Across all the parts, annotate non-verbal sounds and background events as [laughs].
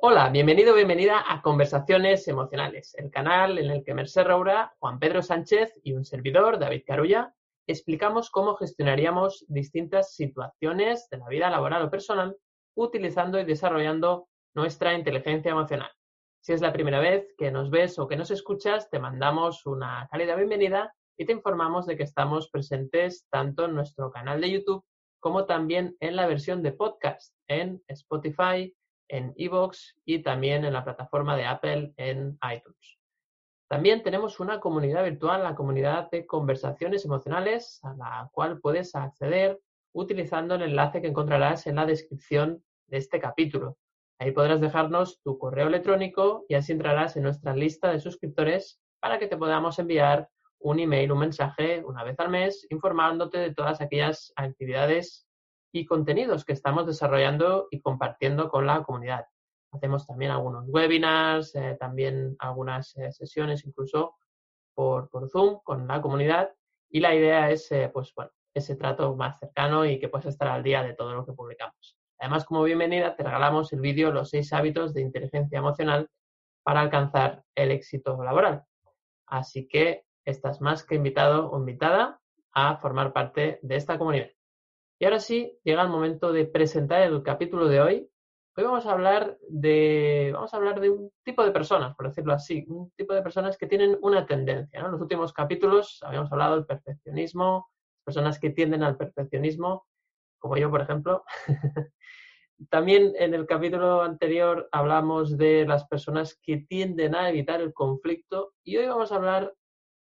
Hola, bienvenido, bienvenida a Conversaciones Emocionales, el canal en el que Merced Roura, Juan Pedro Sánchez y un servidor, David Carulla, explicamos cómo gestionaríamos distintas situaciones de la vida laboral o personal utilizando y desarrollando nuestra inteligencia emocional. Si es la primera vez que nos ves o que nos escuchas, te mandamos una cálida bienvenida y te informamos de que estamos presentes tanto en nuestro canal de YouTube como también en la versión de podcast en Spotify, en Evox y también en la plataforma de Apple en iTunes. También tenemos una comunidad virtual, la comunidad de conversaciones emocionales, a la cual puedes acceder utilizando el enlace que encontrarás en la descripción de este capítulo. Ahí podrás dejarnos tu correo electrónico y así entrarás en nuestra lista de suscriptores para que te podamos enviar un email, un mensaje una vez al mes informándote de todas aquellas actividades y contenidos que estamos desarrollando y compartiendo con la comunidad. Hacemos también algunos webinars, eh, también algunas eh, sesiones incluso por, por, Zoom con la comunidad y la idea es, eh, pues bueno, ese trato más cercano y que puedas estar al día de todo lo que publicamos. Además, como bienvenida, te regalamos el vídeo Los seis hábitos de inteligencia emocional para alcanzar el éxito laboral. Así que estás más que invitado o invitada a formar parte de esta comunidad. Y ahora sí, llega el momento de presentar el capítulo de hoy. Hoy vamos a hablar de, vamos a hablar de un tipo de personas, por decirlo así, un tipo de personas que tienen una tendencia. En los últimos capítulos habíamos hablado del perfeccionismo, personas que tienden al perfeccionismo, como yo, por ejemplo. [laughs] También en el capítulo anterior hablamos de las personas que tienden a evitar el conflicto y hoy vamos a hablar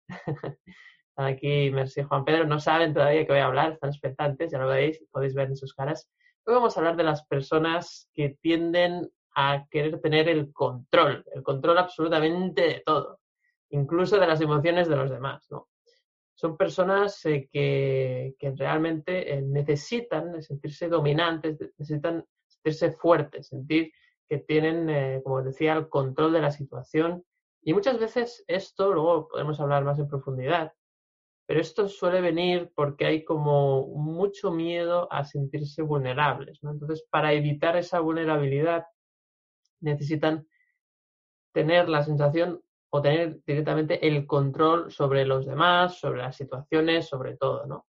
[laughs] Aquí Mercy y Juan Pedro, no saben todavía que voy a hablar, están expectantes, ya lo veis, podéis ver en sus caras. Hoy vamos a hablar de las personas que tienden a querer tener el control, el control absolutamente de todo, incluso de las emociones de los demás. Son personas eh, que, realmente eh, necesitan sentirse dominantes, necesitan sentirse fuertes, sentir que tienen, eh, como decía, el control de la situación y muchas veces esto, luego podemos hablar más en profundidad, pero esto suele venir porque hay como mucho miedo a sentirse vulnerables. ¿no? Entonces, para evitar esa vulnerabilidad, necesitan tener la sensación o tener directamente el control sobre los demás, sobre las situaciones, sobre todo, ¿no?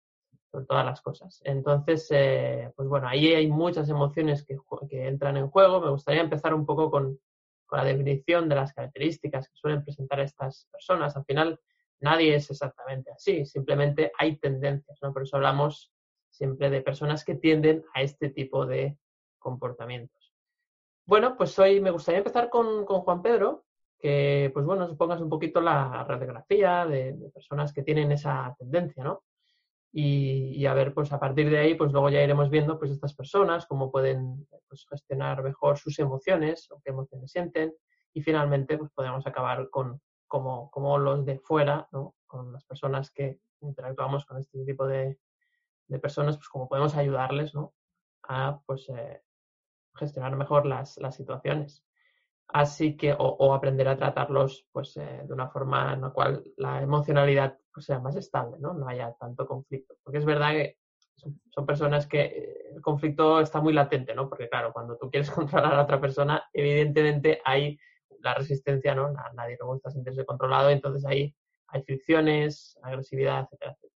Sobre todas las cosas. Entonces, eh, pues bueno, ahí hay muchas emociones que, que entran en juego. Me gustaría empezar un poco con, con la definición de las características que suelen presentar estas personas. Al final, nadie es exactamente así, simplemente hay tendencias, ¿no? Por eso hablamos siempre de personas que tienden a este tipo de comportamientos. Bueno, pues hoy me gustaría empezar con, con Juan Pedro, que, pues bueno, supongas un poquito la radiografía de, de, personas que tienen esa tendencia, ¿no? Y, a ver, pues a partir de ahí, pues luego ya iremos viendo pues estas personas, cómo pueden pues, gestionar mejor sus emociones o qué emociones sienten. Y finalmente, pues podemos acabar con cómo, cómo los de fuera, ¿no? con las personas que interactuamos con este tipo de, de personas, pues cómo podemos ayudarles ¿no? a pues, eh, gestionar mejor las, las situaciones. Así que, o, aprender a tratarlos pues, eh, de una forma en la cual la emocionalidad pues, sea más estable, ¿no? No haya tanto conflicto. Porque es verdad que son, personas que eh, el conflicto está muy latente, ¿no? Porque claro, cuando tú quieres [laughs] controlar a otra persona, evidentemente hay la resistencia, ¿no? A nadie le gusta sentirse controlado, entonces ahí hay fricciones, agresividad, etcétera, etcétera.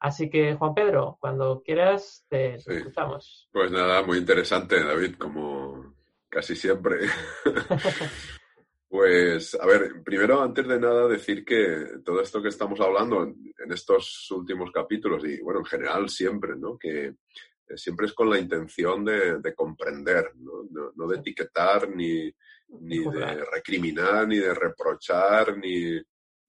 Así que, Juan Pedro, cuando quieras, te, escuchamos. Pues nada, muy interesante, David, como casi siempre. [laughs] Pues, a ver, primero, antes de nada, decir que todo esto que estamos hablando en estos últimos capítulos, y bueno, en general siempre, ¿no? Que siempre es con la intención de, comprender, ¿no? ¿no? de etiquetar, ni, ni de recriminar, ni de reprochar, ni,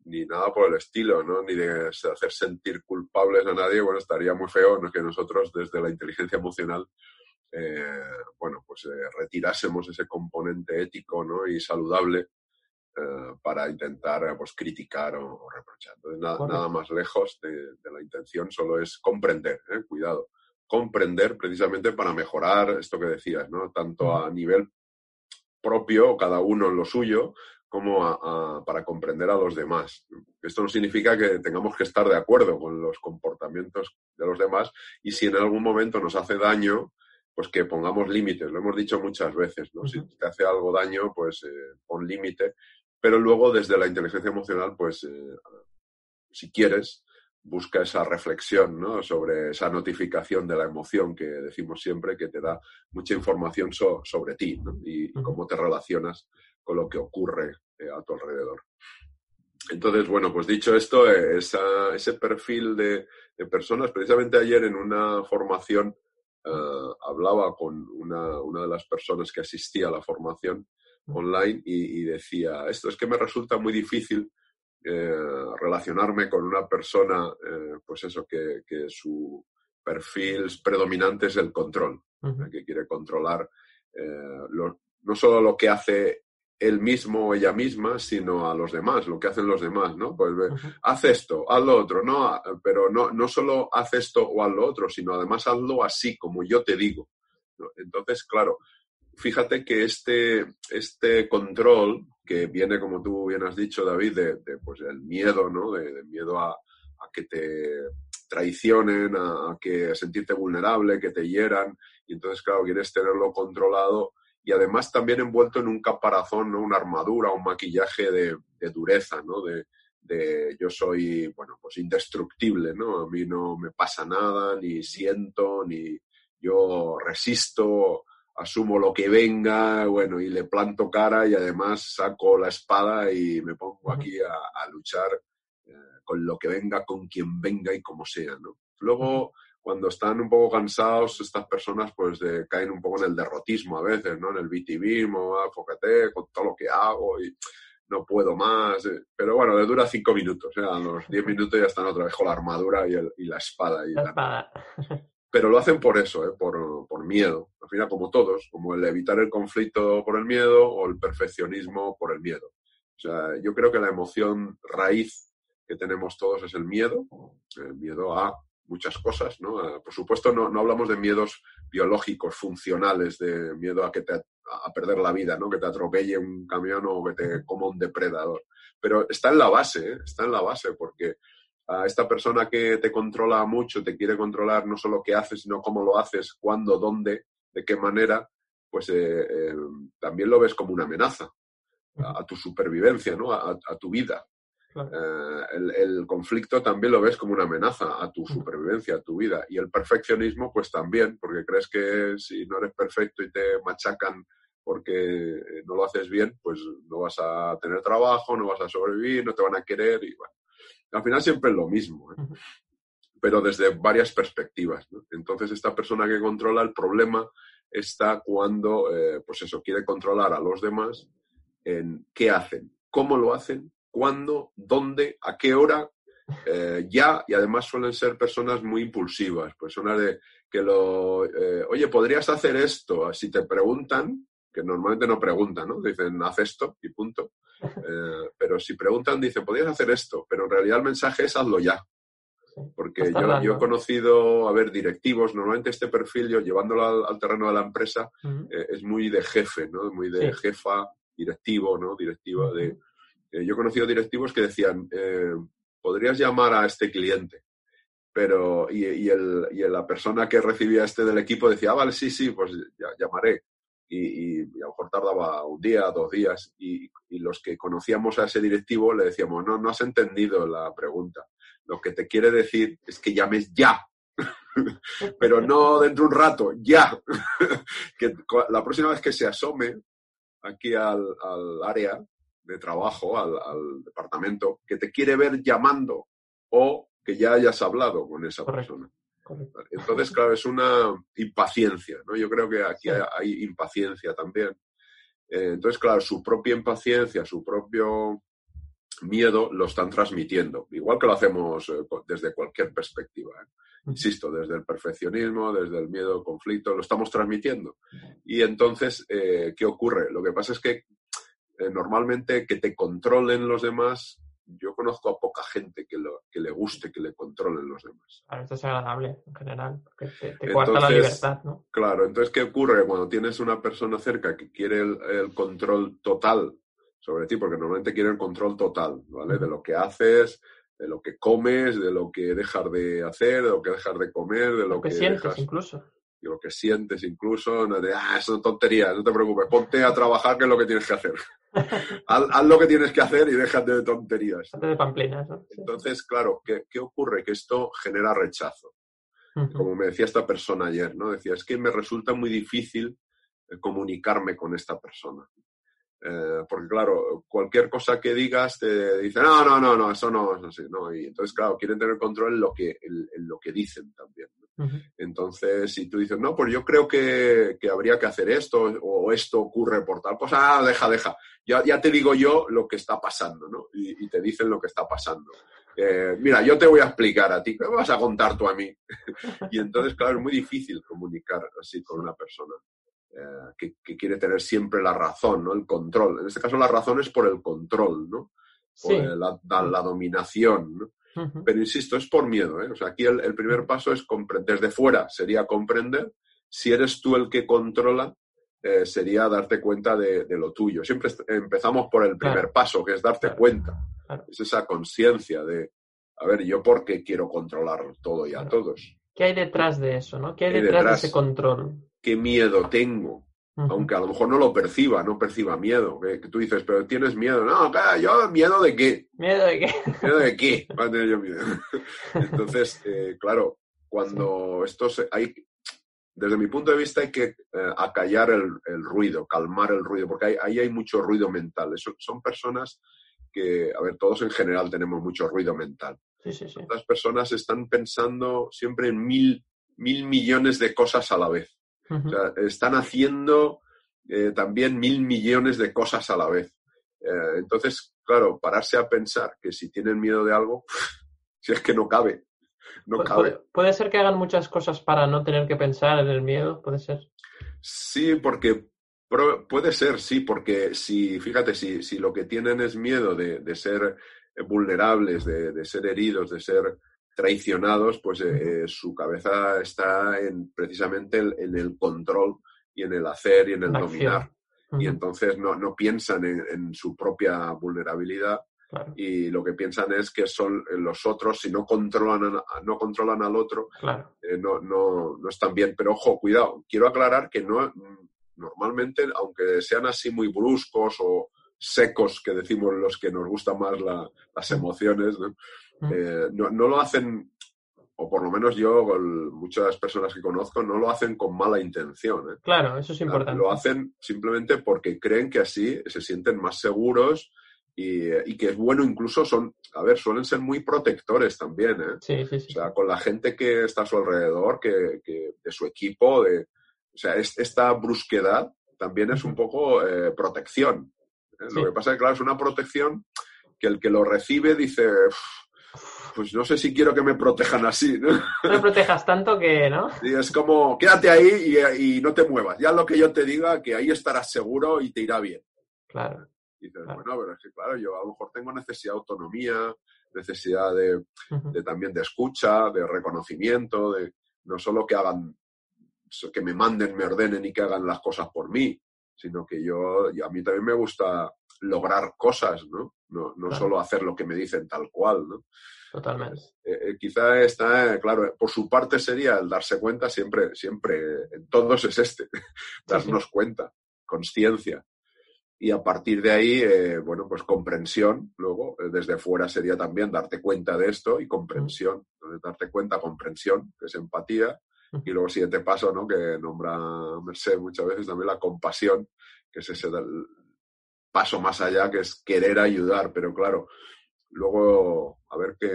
ni nada por el estilo, ¿no? Ni de hacer sentir culpables a nadie. Bueno, estaría muy feo ¿no? que nosotros desde la inteligencia emocional eh, bueno, pues eh, retirásemos ese componente ético ¿no? y saludable eh, para intentar pues, criticar o, reprochar. Entonces, nada más lejos de, la intención, solo es comprender, cuidado, comprender precisamente para mejorar esto que decías, ¿no? tanto a nivel propio, cada uno en lo suyo, como para comprender a los demás. Esto no significa que tengamos que estar de acuerdo con los comportamientos de los demás y si en algún momento nos hace daño, pues que pongamos límites. Lo hemos dicho muchas veces, ¿no? Si te hace algo daño, pues eh, pon límite. Pero luego, desde la inteligencia emocional, pues, eh, si quieres, busca esa reflexión ¿no? sobre esa notificación de la emoción que decimos siempre, que te da mucha información sobre ti y, cómo te relacionas con lo que ocurre eh, a tu alrededor. Entonces, bueno, pues dicho esto, ese perfil de, personas, precisamente ayer en una formación eh, hablaba con una, una, de las personas que asistía a la formación online y, decía, esto es que me resulta muy difícil eh, relacionarme con una persona, eh, pues eso, que, su perfil predominante es el control, que quiere controlar no solo lo que hace él mismo o ella misma, sino a los demás, lo que hacen los demás, ¿no? Pues haz esto, haz lo otro, no, pero no, no solo haz esto o haz lo otro, sino además hazlo así, como yo te digo. Entonces, claro, fíjate que este, este control, que viene, como tú bien has dicho, David, de, pues el miedo, ¿no? De, miedo a, que te traicionen, a, que sentirte vulnerable, que te hieran, y entonces, claro, quieres tenerlo controlado y además también envuelto en un caparazón, ¿no? una armadura, un maquillaje de, dureza, ¿no? De, yo soy, bueno, pues indestructible, ¿no? A mí no me pasa nada, ni siento, ni yo resisto, asumo lo que venga, bueno, y le planto cara y además saco la espada y me pongo aquí a, luchar eh, con lo que venga, con quien venga y como sea, ¿no? Luego cuando están un poco cansados, estas personas pues caen un poco en el derrotismo a veces, ¿no? En el vitimismo, ah, fócate con todo lo que hago y no puedo más. Eh. Pero bueno, le dura cinco minutos, ¿eh? A los diez minutos ya están otra vez con la armadura y, la espada. Y la espada. [laughs] Pero lo hacen por eso, ¿eh? por, miedo. Al final, como todos, como el evitar el conflicto por el miedo o el perfeccionismo por el miedo. O sea, yo creo que la emoción raíz que tenemos todos es el miedo, el miedo a muchas cosas, ¿no? Por supuesto, no, hablamos de miedos biológicos, funcionales, de miedo a que te a perder la vida, ¿no? Que te atropelle un camión o que te coma un depredador. Pero está en la base, ¿eh? está en la base, porque a esta persona que te controla mucho, te quiere controlar no solo qué haces, sino cómo lo haces, cuándo, dónde, de qué manera, pues eh, eh, también lo ves como una amenaza a, tu supervivencia, ¿no? a tu vida. Eh, el, conflicto también lo ves como una amenaza a tu supervivencia, a tu vida. Y el perfeccionismo, pues también, porque crees que si no eres perfecto y te machacan porque no lo haces bien, pues no vas a tener trabajo, no vas a sobrevivir, no te van a querer y bueno. Al final siempre es lo mismo, ¿eh? pero desde varias perspectivas. Entonces, esta persona que controla el problema está cuando, pues eso, quiere controlar a los demás en qué hacen, cómo lo hacen cuándo, dónde, a qué hora, eh, ya, y además suelen ser personas muy impulsivas, personas de que lo, eh, oye, ¿podrías hacer esto? Si te preguntan, que normalmente no preguntan, ¿no? Dicen, haz esto y punto. Eh, pero si preguntan, dicen, ¿podrías hacer esto? Pero en realidad el mensaje es hazlo ya. Porque yo, yo, he conocido, a ver, directivos, normalmente este perfil, yo llevándolo al, terreno de la empresa, es muy de jefe, ¿no? Muy de jefa, directivo, ¿no? Directiva de eh, yo he conocido directivos que decían, eh, podrías llamar a este cliente, pero y, la persona que recibía este del equipo decía, ah, vale, sí, sí, pues ya, llamaré. Y, a lo mejor tardaba un día, dos días, y, los que conocíamos a ese directivo le decíamos, no, no has entendido la pregunta. Lo que te quiere decir es que llames ya, [laughs] pero no dentro de un rato, ya. [laughs] que la próxima vez que se asome aquí al área, de trabajo, al, departamento, que te quiere ver llamando o que ya hayas hablado con esa persona. Entonces, claro, es una impaciencia, ¿no? Yo creo que aquí hay, impaciencia también. Eh, entonces, claro, su propia impaciencia, su propio miedo lo están transmitiendo, igual que lo hacemos eh, desde cualquier perspectiva. ¿eh? Insisto, desde el perfeccionismo, desde el miedo al conflicto, lo estamos transmitiendo. Y entonces, ¿qué ocurre? Lo que pasa es que normalmente que te controlen los demás, yo conozco a poca gente que, lo, que le guste que le controlen los demás. Claro, esto es agradable en general, porque te, cuarta la libertad, ¿no? Claro, entonces, ¿qué ocurre cuando tienes una persona cerca que quiere el, control total sobre ti? Porque normalmente quiere el control total, ¿vale? De lo que haces, de lo que comes, de lo que dejas de hacer, de lo que dejas de comer, de lo, que, sientes incluso. Y lo que sientes incluso, no de, ah, son tonterías, no te preocupes, ponte a trabajar que es lo que tienes que hacer. [laughs] haz, lo que tienes que hacer y déjate de tonterías. de pamplinas, Entonces, claro, ¿qué, ¿qué, ocurre? Que esto genera rechazo. Como me decía esta persona ayer, ¿no? Decía, es que me resulta muy difícil eh, comunicarme con esta persona. Eh, porque claro, cualquier cosa que digas te dicen, no, no, no, no, eso no es así, ¿no? Y entonces, claro, quieren tener control en lo que, en, lo que dicen también. Entonces, si tú dices, no, pues yo creo que, que, habría que hacer esto o esto ocurre por tal cosa, ah, deja, deja. Ya, ya te digo yo lo que está pasando, ¿no? Y, te dicen lo que está pasando. Eh, mira, yo te voy a explicar a ti, ¿qué me vas a contar tú a mí? [laughs] y entonces, claro, es muy difícil comunicar así con una persona. Eh, que, quiere tener siempre la razón, ¿no? El control. En este caso la razón es por el control, ¿no? Por la, la, dominación, ¿no? Pero insisto, es por miedo, ¿eh? O sea, aquí el, primer paso es comprender. Desde fuera sería comprender. Si eres tú el que controla, eh, sería darte cuenta de, lo tuyo. Siempre empezamos por el primer paso, que es darte cuenta. Es esa conciencia de, a ver, yo por qué quiero controlar todo y a todos. ¿Qué hay detrás de eso, no? ¿Qué hay detrás, de ese control? ¿Qué miedo tengo? Aunque a lo mejor no lo perciba, no perciba miedo. Que, tú dices, pero tienes miedo. No, yo, ¿miedo de qué? ¿Miedo de qué? ¿Miedo de qué? [laughs] Va a tener yo miedo. Entonces, eh, claro, cuando esto se, hay, desde mi punto de vista hay que eh, acallar el, ruido, calmar el ruido, porque ahí hay, mucho ruido mental. son personas que, a ver, todos en general tenemos mucho ruido mental. Sí, sí, sí. Las personas están pensando siempre en mil, mil millones de cosas a la vez. O sea, están haciendo eh, también mil millones de cosas a la vez. Eh, entonces, claro, pararse a pensar que si tienen miedo de algo, [laughs] si es que no cabe. No cabe. ¿Puede ser que hagan muchas cosas para no tener que pensar en el miedo? ¿Puede ser? Sí, porque puede ser, sí, porque si, fíjate, si, si lo que tienen es miedo de, de ser vulnerables, de, ser heridos, de ser traicionados, pues eh, su cabeza está en, precisamente en, el control y en el hacer y en el dominar. Y entonces no, no piensan en, su propia vulnerabilidad y lo que piensan es que son los otros, si no controlan, no controlan al otro, eh, no, no, no están bien. Pero ojo, cuidado, quiero aclarar que no normalmente, aunque sean así muy bruscos o, secos que decimos los que nos gustan más las emociones, eh, ¿no? ¿no? lo hacen, o por lo menos yo, con muchas personas que conozco, no lo hacen con mala intención. ¿eh? Claro, eso es importante. Lo hacen simplemente porque creen que así se sienten más seguros y, que es bueno, incluso son, a ver, suelen ser muy protectores también. ¿eh? Sí, sí, sí. O sea, con la gente que está a su alrededor, que, que de su equipo, de, o sea, esta brusquedad también es un poco eh, protección. Lo que pasa es que, claro, es una protección que el que lo recibe dice, pues no sé si quiero que me protejan así, ¿no? Me protejas tanto que, ¿no? Y es como, quédate ahí y, no te muevas. Ya lo que yo te diga, que ahí estarás seguro y te irá bien. Claro. Y dices, bueno, pero es que, claro, yo a lo mejor tengo necesidad de autonomía, necesidad de, de, también de escucha, de reconocimiento, de no solo que hagan, que me manden, me ordenen y que hagan las cosas por mí, sino que yo, a mí también me gusta lograr cosas, ¿no? No, no solo hacer lo que me dicen tal cual, ¿no? Totalmente. Eh, eh, quizá está, claro, por su parte sería el darse cuenta siempre, siempre, en todos es este, [laughs] darnos cuenta, conciencia. Y a partir de ahí, eh, bueno, pues comprensión, luego, desde fuera sería también darte cuenta de esto y comprensión. Entonces, darte cuenta, comprensión, que es empatía, y luego siguiente paso, ¿no? que nombra Merced muchas veces también la compasión, que es ese paso más allá, que es querer ayudar, pero claro, luego a ver qué,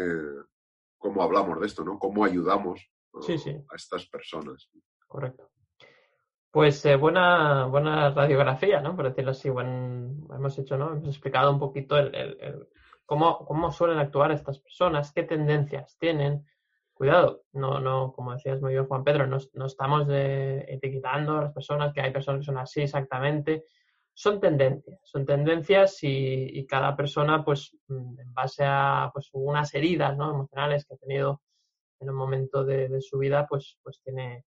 cómo hablamos de esto, ¿no? Cómo ayudamos a estas personas. Correcto. Pues eh, buena, buena radiografía, ¿no? Por decirlo así, buen, hemos hecho, ¿no? Hemos explicado un poquito el, cómo, cómo suelen actuar estas personas, qué tendencias tienen, cuidado, no, no, como decías muy bien Juan Pedro, no, no estamos etiquetando a las personas, que hay personas que son así exactamente, son tendencias, son tendencias y, cada persona, pues, mm, en base a pues, unas heridas ¿no? emocionales que ha tenido en un momento de, su vida, pues, pues tiene,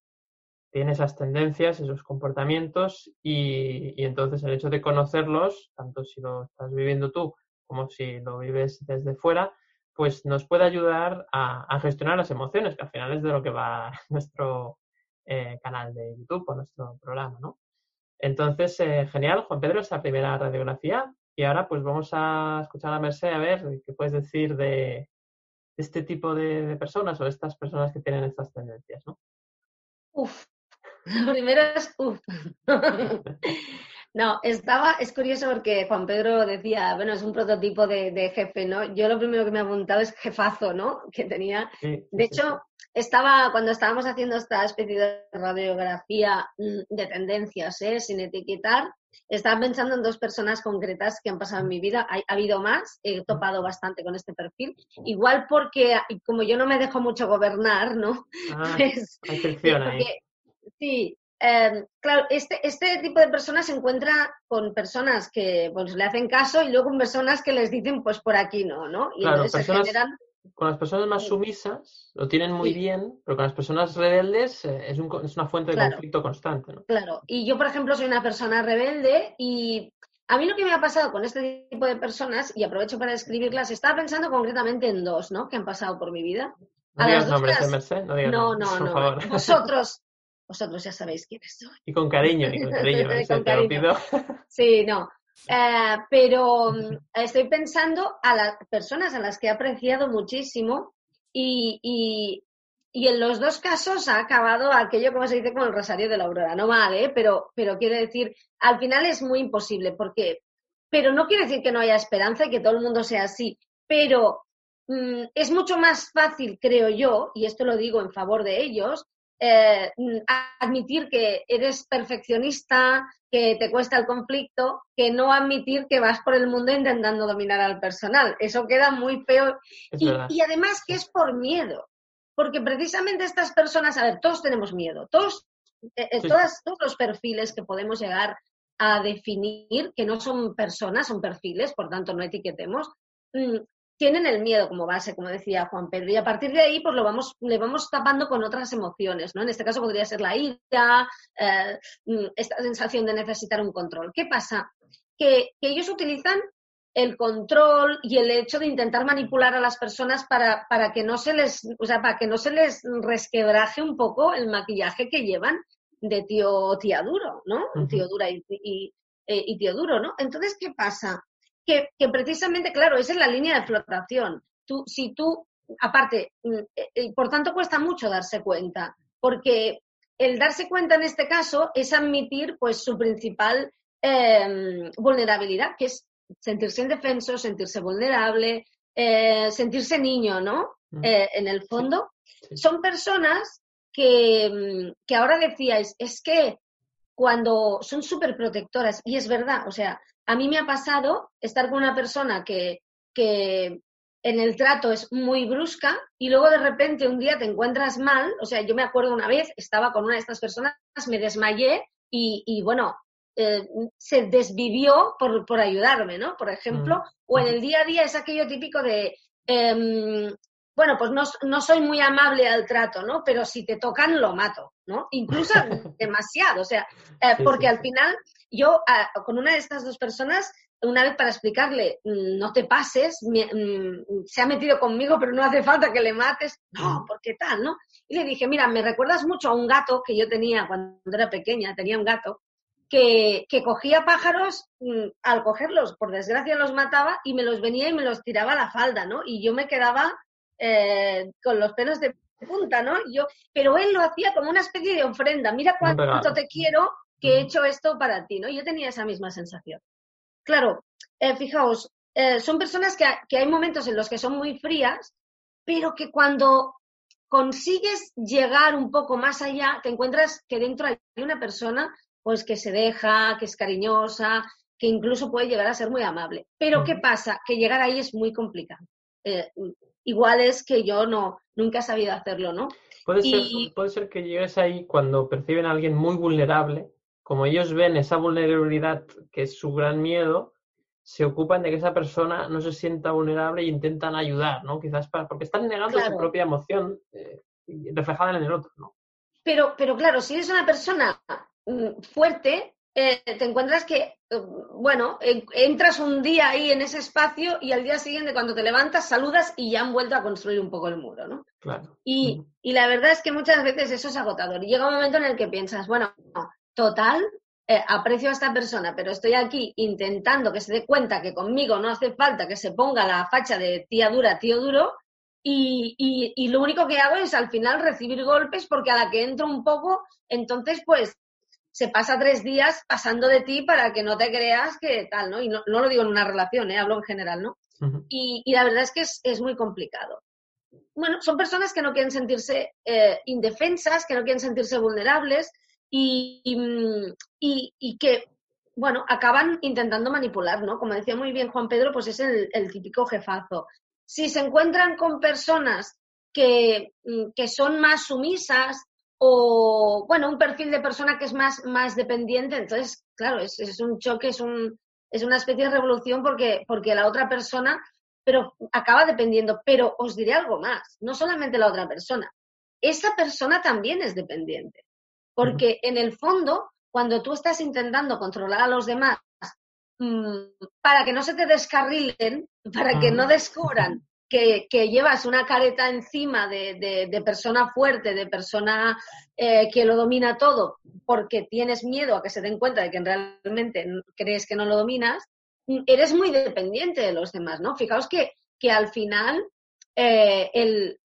tiene esas tendencias, esos comportamientos y, y, entonces el hecho de conocerlos, tanto si lo estás viviendo tú como si lo vives desde fuera, pues nos puede ayudar a, gestionar las emociones, que al final es de lo que va [laughs] nuestro, eh, canal de YouTube o nuestro programa, ¿no? Entonces, eh, genial, Juan Pedro, esa primera radiografía. Y ahora pues vamos a escuchar a Merced a ver qué puedes decir de este tipo de, personas o estas personas que tienen estas tendencias, ¿no? Uf, [laughs] es uf. [laughs] No, estaba, es curioso porque Juan Pedro decía, bueno, es un prototipo de, jefe, ¿no? Yo lo primero que me he apuntado es jefazo, ¿no? [laughs] Que tenía. de hecho, estaba, cuando estábamos haciendo esta especie de radiografía mm, de tendencias, ¿eh? sin etiquetar, estaba pensando en dos personas concretas que han pasado en mi vida. Ha, habido más, he topado bastante con este perfil. Igual porque, como yo no me dejo mucho gobernar, ¿no? Ah, [laughs] pues, ahí. Sí, Em, claro, este, este tipo de personas se encuentra con personas que pues, le hacen caso y luego con personas que les dicen, pues por aquí no, ¿no? Y claro, Con las personas más sumisas lo tienen muy bien, pero con las personas rebeldes eh, es, un, es, una fuente de conflicto constante, ¿no? Claro, y yo, por ejemplo, soy una persona rebelde y a mí lo que me ha pasado con este tipo de personas, y aprovecho para describirlas, estaba pensando concretamente en dos, ¿no? Que han pasado por mi vida. No digas nombres, ¿eh, Merced? No, digas no, no, no. Vosotros, vosotros ya sabéis quiénes soy. Y con cariño, y con [laughs] cariño, Sí, no. Eh, pero mm, estoy pensando a las personas a las que he apreciado muchísimo y, y, en los dos casos ha acabado aquello, como se dice, con el rosario de la aurora. No mal, ¿eh? Pero, pero quiero decir, al final es muy imposible porque, pero no quiere decir que no haya esperanza y que todo el mundo sea así, pero mm, es mucho más fácil, creo yo, y esto lo digo en favor de ellos, eh, admitir que eres perfeccionista, que te cuesta el conflicto, que no admitir que vas por el mundo intentando dominar al personal. Eso queda muy peor. Y, además que es por miedo, porque precisamente estas personas, a ver, todos tenemos miedo, todos, eh, eh, todas, todos los perfiles que podemos llegar a definir, que no son personas, son perfiles, por tanto no etiquetemos, mm, tienen el miedo como base, como decía Juan Pedro, y a partir de ahí pues lo vamos, le vamos tapando con otras emociones, ¿no? En este caso podría ser la ira, eh, mm, esta sensación de necesitar un control. ¿Qué pasa? Que, ellos utilizan el control y el hecho de intentar manipular a las personas para, para que no se les, o sea, para que no se les resquebraje un poco el maquillaje que llevan de tío tía duro, ¿no? Tío dura y, y, y tío duro, ¿no? Entonces, ¿qué pasa? Que, precisamente, claro, esa es la línea de flotación. Tú, si tú, aparte, mm, eh, eh, por tanto cuesta mucho darse cuenta, porque el darse cuenta en este caso es admitir pues su principal em, vulnerabilidad, que es sentirse indefenso, sentirse vulnerable, eh, sentirse niño, ¿no? Mm. en el fondo, son personas que, mm, que ahora decíais, es que cuando son súper protectoras, y es verdad, o sea, a mí me ha pasado estar con una persona que, que en el trato es muy brusca y luego de repente un día te encuentras mal, o sea, yo me acuerdo una vez, estaba con una de estas personas, me desmayé y, bueno, eh, se desvivió por, por, ayudarme, ¿no? Por ejemplo, mm. o en el día a día es aquello típico de, em, bueno, pues no, no, soy muy amable al trato, ¿no? Pero si te tocan, lo mato, ¿no? Incluso demasiado, o sea, [laughs] eh, porque al final yo ah, con una de estas dos personas, una vez para explicarle, mm, no te pases, mm, se ha metido conmigo, pero no hace falta que le mates, no, ¿por qué tal, no? Y le dije, mira, me recuerdas mucho a un gato que yo tenía cuando era pequeña, tenía un gato, que, que cogía pájaros, mm, al cogerlos, por desgracia los mataba y me los venía y me los tiraba a la falda, ¿no? Y yo me quedaba eh, con los pelos de punta, ¿no? yo, pero él lo hacía como una especie de ofrenda, mira cuánto te quiero que he hecho esto para ti, ¿no? Yo tenía esa misma sensación. Claro, eh, fijaos, eh, son personas que, que, hay momentos en los que son muy frías, pero que cuando consigues llegar un poco más allá, te encuentras que dentro hay una persona pues que se deja, que es cariñosa, que incluso puede llegar a ser muy amable. Pero ¿qué pasa? Que llegar ahí es muy complicado. Eh, igual es que yo no, nunca he sabido hacerlo, ¿no? Puede, ser, puede ser que llegues ahí cuando perciben a alguien muy vulnerable como ellos ven esa vulnerabilidad que es su gran miedo, se ocupan de que esa persona no se sienta vulnerable e intentan ayudar, ¿no? Quizás para, porque están negando su propia emoción eh, reflejada en el otro, ¿no? Pero, pero claro, si eres una persona mm, fuerte, eh, te encuentras que, eh, bueno, entras un día ahí en ese espacio y al día siguiente cuando te levantas saludas y ya han vuelto a construir un poco el muro, ¿no? Claro. Y, y la verdad es que muchas veces eso es agotador. Y llega un momento en el que piensas, bueno, total, eh, aprecio a esta persona, pero estoy aquí intentando que se dé cuenta que conmigo no hace falta que se ponga la facha de tía dura, tío duro, y, y, y, lo único que hago es al final recibir golpes porque a la que entro un poco, entonces pues se pasa tres días pasando de ti para que no te creas que tal, ¿no? Y no, no lo digo en una relación, ¿eh? hablo en general, ¿no? y, y, la verdad es que es, es, muy complicado. Bueno, son personas que no quieren sentirse eh, indefensas, que no quieren sentirse vulnerables y, y, y, que, bueno, acaban intentando manipular, ¿no? Como decía muy bien Juan Pedro, pues es el, el típico jefazo. Si se encuentran con personas que, que son más sumisas, o, bueno, un perfil de persona que es más, más dependiente. Entonces, claro, es, es un choque, es, un, es una especie de revolución porque, porque la otra persona, pero acaba dependiendo. Pero os diré algo más, no solamente la otra persona, esa persona también es dependiente. Porque en el fondo, cuando tú estás intentando controlar a los demás mmm, para que no se te descarrilen, para que no descubran que, llevas una careta encima de, de, de persona fuerte, de persona eh, que lo domina todo, porque tienes miedo a que se den cuenta de que realmente crees que no lo dominas, eres muy dependiente de los demás, ¿no? Fijaos que, que al final eh, el,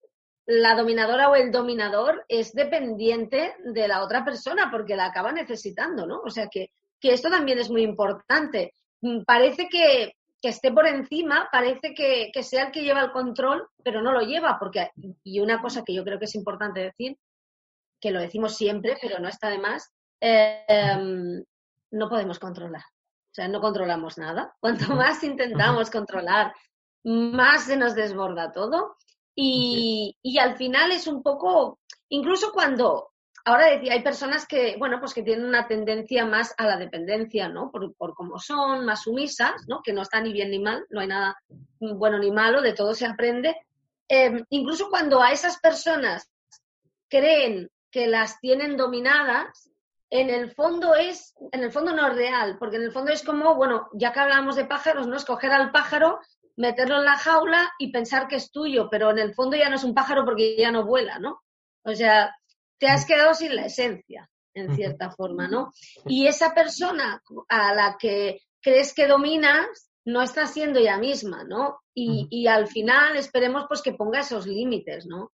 la dominadora o el dominador es dependiente de la otra persona porque la acaba necesitando, ¿no? O sea que, que esto también es muy importante. Parece que, que esté por encima, parece que, que, sea el que lleva el control, pero no lo lleva, porque, y una cosa que yo creo que es importante decir, que lo decimos siempre, pero no está de más, eh, no podemos controlar. O sea, no controlamos nada. Cuanto más intentamos controlar, más se nos desborda todo. Y, y al final es un poco, incluso cuando, Ahora decía, hay personas que, bueno, pues que tienen una tendencia más a la dependencia, ¿no? Por, cómo son, más sumisas, ¿no? Que no está ni bien ni mal, no hay nada bueno ni malo, de todo se aprende. Eh, incluso cuando a esas personas creen que las tienen dominadas, en el fondo es, en el fondo no es real, porque en el fondo es como, bueno, ya que hablamos de pájaros, ¿no? Escoger al pájaro, meterlo en la jaula y pensar que es tuyo, pero en el fondo ya no es un pájaro porque ya no vuela, ¿no? O sea, te has quedado sin la esencia, en cierta forma, ¿no? Y esa persona a la que crees que dominas no está siendo ella misma, ¿no? Y, y al final esperemos pues que ponga esos límites, ¿no?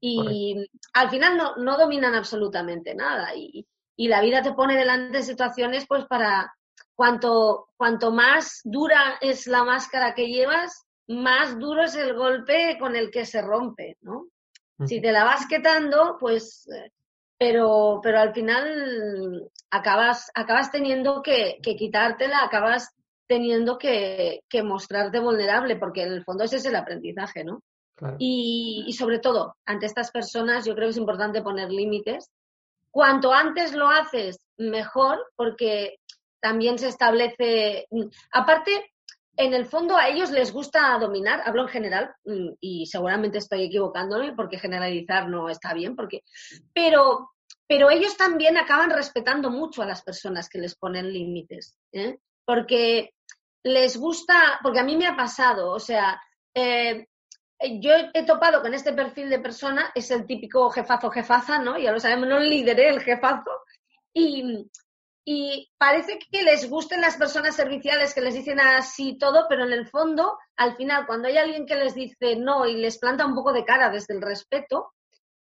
Y al final no, no, dominan absolutamente nada y, y, la vida te pone delante de situaciones pues para cuanto, cuanto más dura es la máscara que llevas, más duro es el golpe con el que se rompe, ¿no? Si te la vas quitando, pues, eh, pero, pero al final acabas, acabas teniendo que, que quitártela, acabas teniendo que, que, mostrarte vulnerable, porque en el fondo ese es el aprendizaje, ¿no? Claro. Y, y sobre todo, ante estas personas yo creo que es importante poner límites. Cuanto antes lo haces, mejor, porque también se establece, aparte, en el fondo a ellos les gusta dominar, hablo en general, mm, y seguramente estoy equivocándome porque generalizar no está bien, porque, pero, pero ellos también acaban respetando mucho a las personas que les ponen límites, ¿eh? porque les gusta, porque a mí me ha pasado, o sea, eh, yo he topado con este perfil de persona, es el típico jefazo, jefaza, ¿no? Ya lo sabemos, no lideré el jefazo, y, y parece que les gusten las personas serviciales que les dicen así todo, pero en el fondo, al final, cuando hay alguien que les dice no y les planta un poco de cara desde el respeto,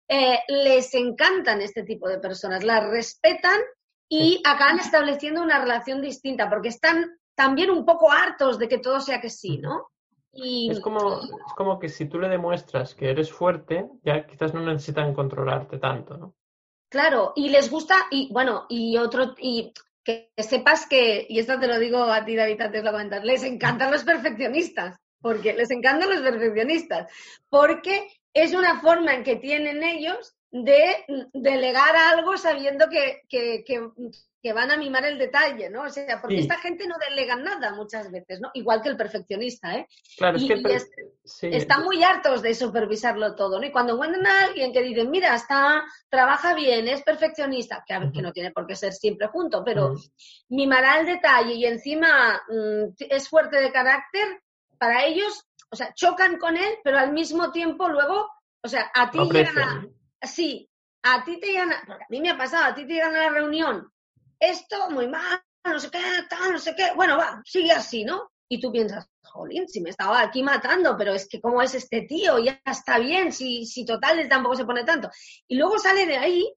eh, les encantan este tipo de personas, las respetan y acaban estableciendo una relación distinta, porque están también un poco hartos de que todo sea que sí, ¿no? Y... Es, como, es como que si tú le demuestras que eres fuerte, ya quizás no necesitan controlarte tanto, ¿no? Claro, y les gusta, y bueno, y otro, y que sepas que, y esto te lo digo a ti, David, antes de comentar, les encantan los perfeccionistas, porque les encantan los perfeccionistas, porque es una forma en que tienen ellos de delegar algo sabiendo que, que, que, van a mimar el detalle, ¿no? O sea, porque esta gente no delega nada muchas veces, ¿no? Igual que el perfeccionista, ¿eh? Claro, es que están muy hartos de supervisarlo todo, ¿no? Y cuando encuentran a alguien que dice, mira, está, trabaja bien, es perfeccionista, que a ver, que no tiene por qué ser siempre junto, pero mimará el detalle y encima mm, es fuerte de carácter, para ellos, o sea, chocan con él, pero al mismo tiempo luego, o sea, a ti llegan a sí, a ti te llegan, porque a mí me ha pasado, a ti te llegan a la reunión, esto muy mal, no sé qué, tal, no sé qué, bueno, va, sigue así, ¿no? Y tú piensas, jolín, si me estaba aquí matando, pero es que cómo es este tío, ya está bien, si, si total tampoco se pone tanto. Y luego sale de ahí,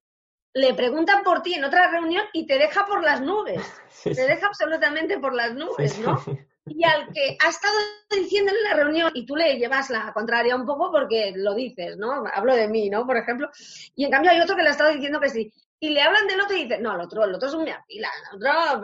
le preguntan por ti en otra reunión y te deja por las nubes. [laughs] Te deja absolutamente por las nubes, ¿no? y al que ha estado diciendo en la reunión y tú le llevas la contraria un poco porque lo dices, ¿no? Hablo de mí, ¿no? Por ejemplo. Y en cambio hay otro que le ha estado diciendo que sí. Y le hablan del otro y dice, no, el otro, el otro es un miapila, el otro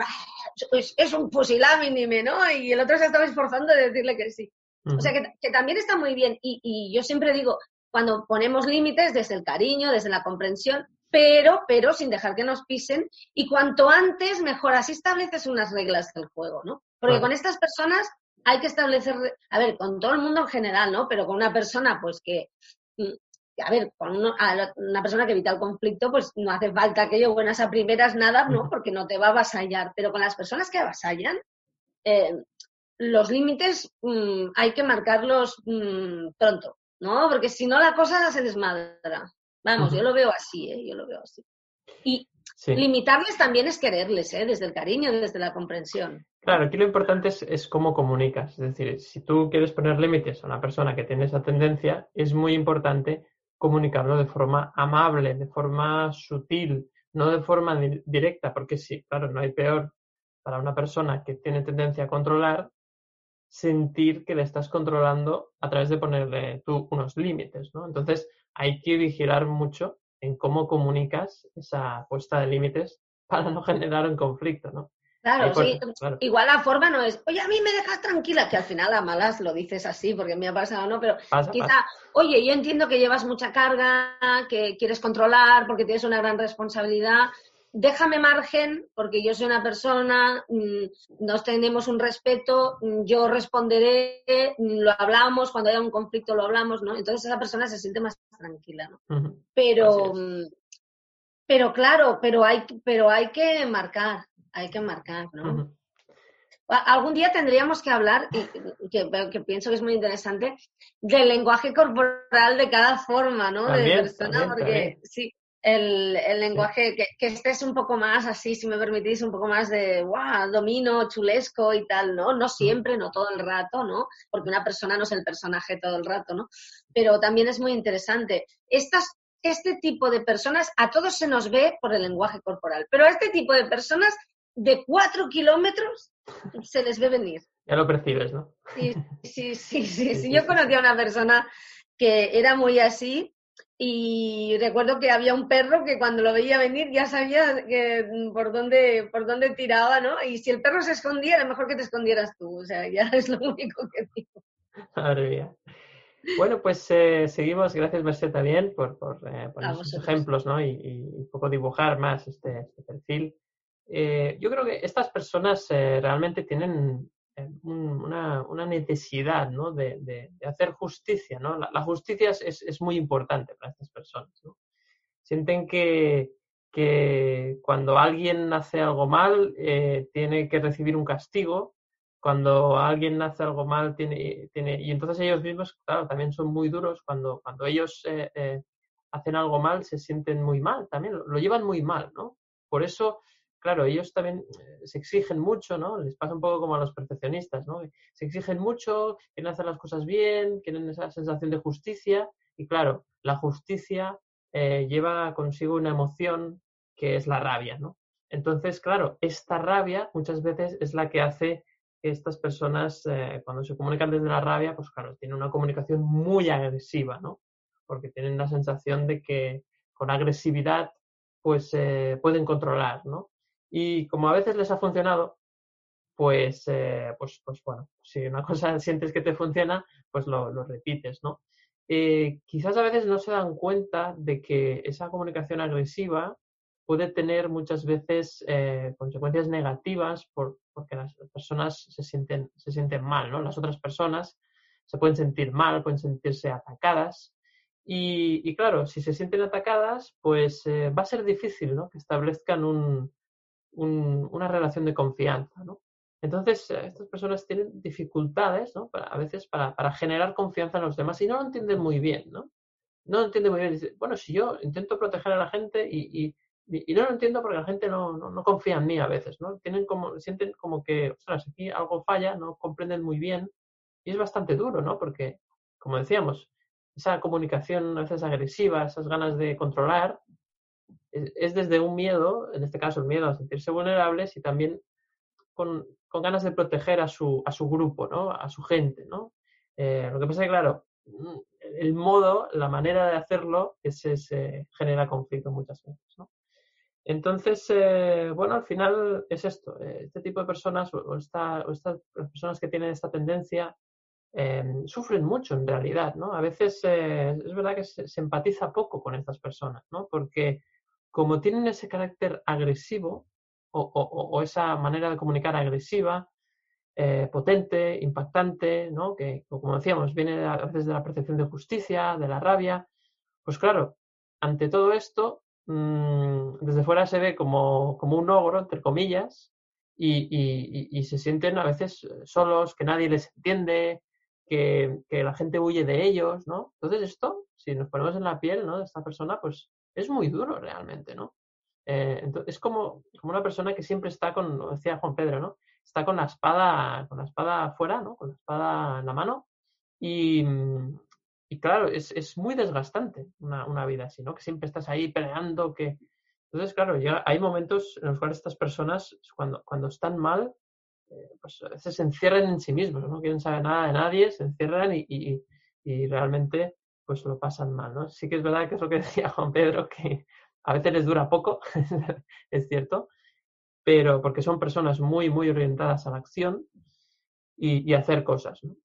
es, es, un pusilánime, ¿no? Y el otro se estaba esforzando de decirle que sí. O sea, que, que, también está muy bien. Y, y yo siempre digo, cuando ponemos límites desde el cariño, desde la comprensión, pero, pero sin dejar que nos pisen. Y cuanto antes, mejor. Así estableces unas reglas del juego, ¿no? Porque con estas personas hay que establecer, a ver, con todo el mundo en general, ¿no? Pero con una persona, pues que, mm, a ver, con una persona que evita el conflicto, pues no hace falta que yo buenas a primeras nada, ¿no? Porque no te va a avasallar. Pero con las personas que avasallan, eh, los límites mm, hay que marcarlos mm, pronto, ¿no? Porque si no la cosa se desmadra. Vamos, yo lo veo así, ¿eh? Yo lo veo así. Y limitarles también es quererles, ¿eh? Desde el cariño, desde la comprensión. Claro, aquí lo importante es, cómo comunicas. Es decir, si tú quieres poner límites a una persona que tiene esa tendencia, es muy importante comunicarlo de forma amable, de forma sutil, no de forma directa, porque sí, claro, no hay peor para una persona que tiene tendencia a controlar sentir que le estás controlando a través de ponerle tú unos límites, ¿no? Entonces, hay que vigilar mucho en cómo comunicas esa puesta de límites para no [laughs] generar un conflicto, ¿no? Claro, sí. Igual la forma no es, oye, a mí me dejas tranquila, que al final a malas lo dices así, porque me ha pasado, ¿no? Pero quizá, oye, yo entiendo que llevas mucha carga, que quieres controlar, porque tienes una gran responsabilidad, déjame margen, porque yo soy una persona, mm, nos tenemos un respeto, mm, yo responderé, mm, lo hablamos, cuando haya un conflicto lo hablamos, ¿no? Entonces esa persona se siente más tranquila, ¿no? Pero, pero claro, pero hay, pero hay que marcar, hay que marcar, ¿no? Algún día tendríamos que hablar, y que, pienso que es muy interesante, del lenguaje corporal de cada forma, ¿no? de persona, porque sí, el, el lenguaje, que, que estés un poco más así, si me permitís, un poco más de, wow, domino, chulesco y tal, ¿no? No siempre, no todo el rato, ¿no? Porque una persona no es el personaje todo el rato, ¿no? Pero también es muy interesante. Estas, este tipo de personas, a todos se nos ve por el lenguaje corporal, pero a este tipo de personas de cuatro kilómetros se les ve venir. Ya lo percibes, ¿no? Sí, sí, sí, [laughs] sí. sí. Yo conocí a una persona que era muy así y recuerdo que había un perro que cuando lo veía venir ya sabía que, mm, por, dónde, por dónde tiraba, ¿no? Y si el perro se escondía, era mejor que te escondieras tú. O sea, [laughs] ya es lo único que digo. Madre mía. Bueno, pues eh, seguimos. Gracias, Merced, también por, por, eh, esos ejemplos, ¿no? Y, un poco dibujar más este, este perfil. Eh, yo creo que estas personas realmente tienen una, una, necesidad ¿no? de, de, hacer justicia. ¿no? La, justicia es, es, muy importante para estas personas. ¿no? Sienten que, que, cuando alguien hace algo mal, eh, tiene que recibir un castigo. Cuando alguien hace algo mal, tiene, tiene... Y entonces ellos mismos, claro, también son muy duros. Cuando, cuando ellos eh, eh, hacen algo mal, se sienten muy mal también. Lo, lo llevan muy mal, ¿no? Por eso claro, ellos también eh, se exigen mucho, ¿no? Les pasa un poco como a los perfeccionistas, ¿no? Se exigen mucho, quieren hacer las cosas bien, quieren esa sensación de justicia y claro, la justicia eh, lleva consigo una emoción que es la rabia, ¿no? Entonces, claro, esta rabia muchas veces es la que hace que estas personas, eh, cuando se comunican desde la rabia, pues claro, tienen una comunicación muy agresiva, ¿no? Porque tienen la sensación de que con agresividad pues pueden controlar, ¿no? Y como a veces les ha funcionado, pues, eh, pues, pues bueno, si una [laughs] cosa sientes que te funciona, pues lo, repites, ¿no? eh, quizás a veces no se dan cuenta de que esa comunicación agresiva puede tener muchas veces eh, consecuencias negativas por, porque las personas se sienten, se sienten mal, ¿no? Las otras personas se pueden sentir mal, pueden sentirse atacadas. Y, claro, si se sienten atacadas, pues va a ser difícil ¿no? que establezcan un, una relación de confianza. ¿no? Entonces, eh, estas personas tienen dificultades, ¿no? a veces para, para, generar confianza en los demás y no lo entienden muy bien, ¿no? No lo entienden muy bien. Dice, bueno, si yo intento proteger a la gente y, y, y, no lo entiendo porque la gente no, no, no, confía en mí a veces, ¿no? Tienen como, sienten como que, ostras, aquí algo falla, no comprenden muy bien y es bastante duro, ¿no? Porque, como decíamos, esa comunicación a veces agresiva, esas ganas de controlar, es, es desde un miedo, en este caso el miedo a sentirse vulnerables y también con, ganas de proteger a su, a su grupo, ¿no? A su gente, ¿no? Eh, lo que pasa es que, claro, mm, el modo, la manera de hacerlo, ese se genera conflicto muchas veces, ¿no? Entonces, eh, bueno, al final es esto. Eh, este tipo de personas o, esta, o estas personas que tienen esta tendencia eh, sufren mucho en realidad, ¿no? A veces eh, es verdad que se, se, empatiza poco con estas personas, ¿no? Porque como tienen ese carácter agresivo, o, esa manera de comunicar agresiva, eh, potente, impactante, ¿no? que, como decíamos, viene a veces de la percepción de justicia, de la rabia. Pues claro, ante todo esto, mmm, desde fuera se ve como, como, un ogro, entre comillas, y, se sienten a veces solos, que nadie les entiende, que, que, la gente huye de ellos, ¿no? Entonces esto, si nos ponemos en la piel ¿no? de esta persona, pues es muy duro realmente, ¿no? Eh, entonces, es como, como, una persona que siempre está con, decía Juan Pedro, ¿no? Está con la espada, con la espada afuera, ¿no? Con la espada en la mano. Y, y claro, es, es, muy desgastante una, una, vida así, ¿no? Que siempre estás ahí peleando, que... Entonces, claro, ya hay momentos en los cuales estas personas, cuando, cuando están mal, eh, pues a veces se encierran en sí mismos, no quieren saber nada de nadie, se encierran y, y, y realmente pues lo pasan mal, ¿no? Sí que es verdad que es lo que [laughs] decía Juan Pedro, que a veces les dura poco, [laughs] es cierto, pero porque son personas muy, muy orientadas a la acción y, y hacer cosas. ¿no?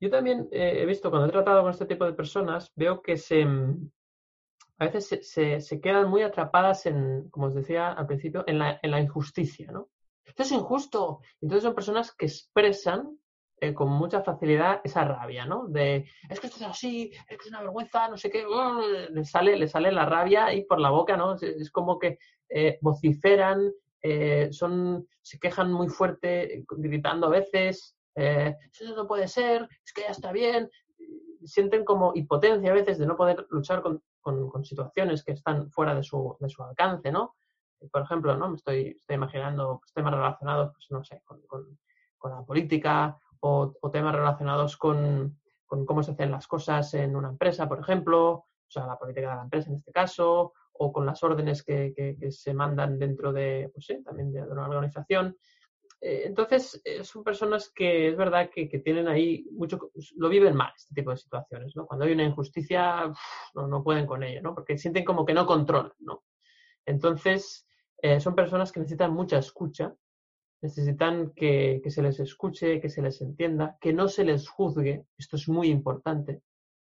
Yo también eh, he visto, cuando he tratado con este tipo de personas, veo que se, mm, a veces se, se, se, quedan muy atrapadas en, como os decía al principio, en la, en la injusticia, ¿no? Esto es injusto. Entonces son personas que expresan eh, con mucha facilidad esa rabia, ¿no? De, es que esto es así, es que es una vergüenza, no sé qué, le sale, le sale la rabia ahí por la boca, ¿no? Es, como que eh, vociferan, eh, son, se quejan muy fuerte, gritando a veces, eh, eso no puede ser, es que ya está bien, sienten como impotencia a veces de no poder luchar con, con, con situaciones que están fuera de su, de su alcance, ¿no? Por ejemplo, ¿no? Me estoy, estoy imaginando pues, temas relacionados, pues no sé, con, con la política, o, temas relacionados con, cómo se hacen las cosas en una empresa, por ejemplo, o sea, la política de la empresa en este caso, o con las órdenes que, se mandan dentro de, pues también de, una organización. Eh, entonces, eh, son personas que es verdad que, tienen ahí mucho, lo viven mal, este tipo de situaciones, ¿no? Cuando hay una injusticia, no, no, pueden con ello, ¿no? Porque sienten como que no controlan, ¿no? Entonces, eh, son personas que necesitan mucha escucha necesitan que, que, se les escuche, que se les entienda, que no se les juzgue. Esto es muy importante.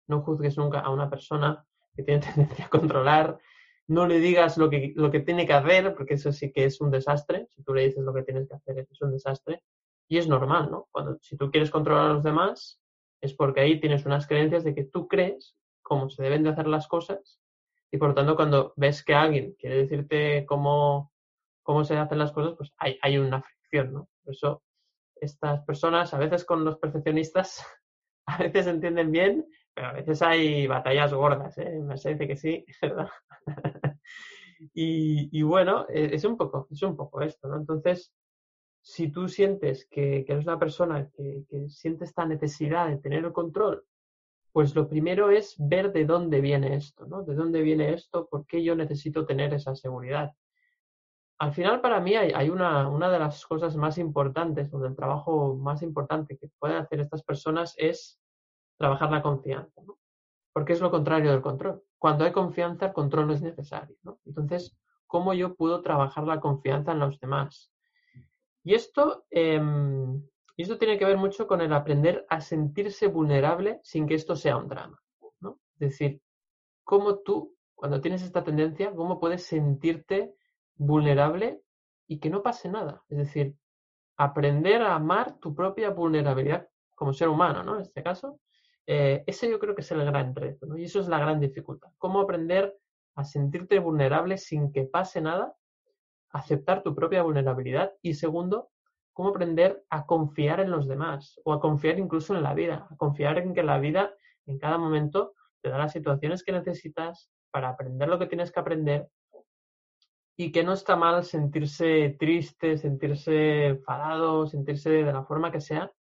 No juzgues nunca a una persona que tiene [laughs] tendencia a controlar. No le digas lo que, lo que tiene que hacer, porque eso sí que es un desastre. Si tú le dices lo que tienes que hacer, es un desastre. Y es normal, ¿no? Cuando, si tú quieres controlar a los demás, es porque ahí tienes unas creencias de que tú crees cómo se deben de hacer las cosas. Y por lo tanto, cuando ves que alguien quiere decirte cómo, cómo se hacen las cosas, pues hay, hay una Por eso estas personas, a veces con los perfeccionistas, [laughs] a veces entienden bien, pero a veces hay batallas gordas, ¿eh? Me dice que sí, [laughs] ¿verdad? y, bueno, e, es un poco, es un poco esto, ¿no? Entonces, si tú sientes que, que eres una persona que, que siente esta necesidad de tener el control, pues lo primero es ver de dónde viene esto, ¿no? De dónde viene esto, por qué yo necesito tener esa seguridad al final para mí hay, una, una, de las cosas más importantes o del trabajo más importante que pueden hacer estas personas es trabajar la confianza, ¿no? porque es lo contrario del control. Cuando hay confianza, el control no es necesario. ¿no? Entonces, ¿cómo yo puedo trabajar la confianza en los demás? Y esto, eh, esto tiene que ver mucho con el aprender a sentirse vulnerable sin que esto sea un drama. Es decir, cómo tú, cuando tienes esta tendencia, cómo puedes sentirte vulnerable y que no pase nada. Es decir, aprender a amar tu propia vulnerabilidad como ser humano, ¿no? En este caso, eh, ese yo creo que es el gran reto, ¿no? Y eso es la gran dificultad. Cómo aprender a sentirte vulnerable sin que pase nada, aceptar tu propia vulnerabilidad y segundo, cómo aprender a confiar en los demás o a confiar incluso en la vida, a confiar en que la vida en cada momento te da las situaciones que necesitas para aprender lo que tienes que aprender y que no está mal sentirse triste, sentirse enfadado, sentirse de la forma que sea,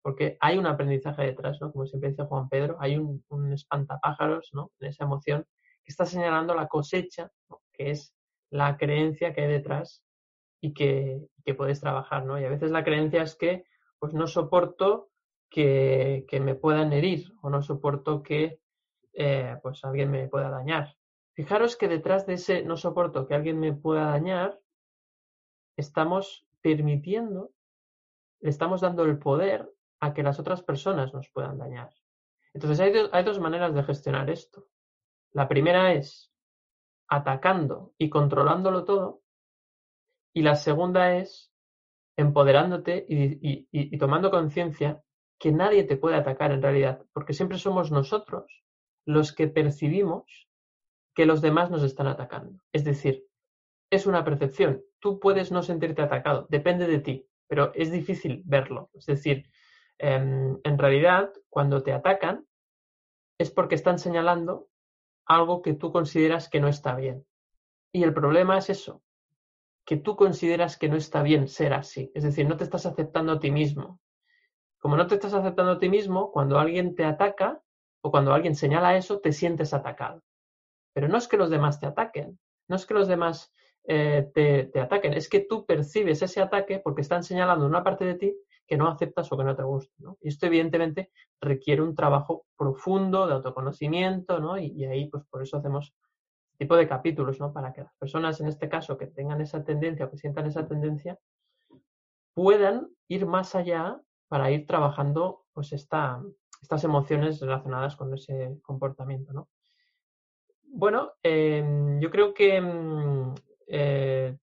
porque hay un aprendizaje detrás, ¿no? Como siempre dice Juan Pedro, hay un, espantapájaros, ¿no? En esa emoción que está señalando la cosecha, que es la creencia que hay detrás y que, puedes trabajar, ¿no? Y a veces la creencia es que, pues no soporto que, me puedan herir o no soporto que, eh, pues alguien me pueda dañar. Fijaros que detrás de ese no soporto que alguien me pueda dañar, estamos permitiendo, le estamos dando el poder a que las otras personas nos puedan dañar. Entonces hay, hay dos maneras de gestionar esto. La primera es atacando y controlándolo todo. Y la segunda es empoderándote y, y tomando conciencia que nadie te puede atacar en realidad, porque siempre somos nosotros los que percibimos que los demás nos están atacando. Es decir, es una percepción. Tú puedes no sentirte atacado, depende de ti, pero es difícil verlo. Es decir, em, en realidad, cuando te atacan, es porque están señalando algo que tú consideras que no está bien. Y el problema es eso, que tú consideras que no está bien ser así. Es decir, no te estás aceptando a ti mismo. Como no te estás aceptando a ti mismo, cuando alguien te ataca o cuando alguien señala eso, te sientes atacado. Pero no es que los demás te ataquen, no es que los demás eh, te, ataquen, es que tú percibes ese ataque porque están señalando una parte de ti que no aceptas o que no te gusta. Y esto evidentemente requiere un trabajo profundo de autoconocimiento, ¿no? Y, ahí, pues por eso hacemos este tipo de capítulos, ¿no? Para que las personas, en este caso, que tengan esa tendencia o que sientan esa tendencia, puedan ir más allá para ir trabajando pues esta, estas emociones relacionadas con ese comportamiento, ¿no? Bueno, em, yo creo que em, eh,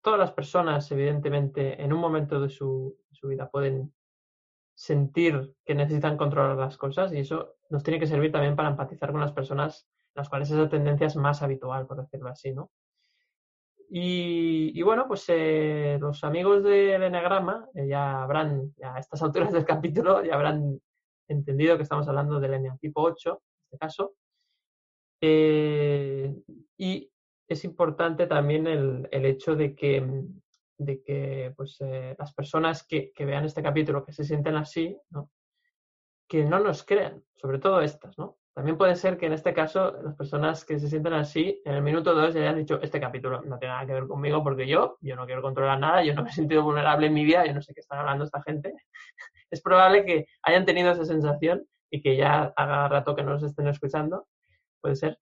todas las personas, evidentemente, en un momento de su, vida pueden sentir que necesitan controlar las cosas y eso nos tiene que servir también para empatizar con las personas las cuales esa tendencia es más habitual, por decirlo así, ¿no? Y, bueno, pues eh, los amigos del Enneagrama eh, ya habrán, a estas [laughs] alturas del capítulo, ya habrán entendido que estamos hablando del Eneatipo 8, en este caso, eh, y es importante también el, hecho de que, de que pues, eh, las personas que, vean este capítulo, que se sienten así, que no nos crean, sobre todo estas, ¿no? También puede ser que en este caso las personas que se sienten así, en el minuto 2 ya hayan dicho, este capítulo no tiene nada que ver conmigo porque yo, yo no quiero controlar nada, yo no me he sentido vulnerable en mi vida, yo no sé qué están hablando esta gente. [laughs] es probable que hayan tenido esa sensación y que ya haga rato que no nos estén escuchando puede ser.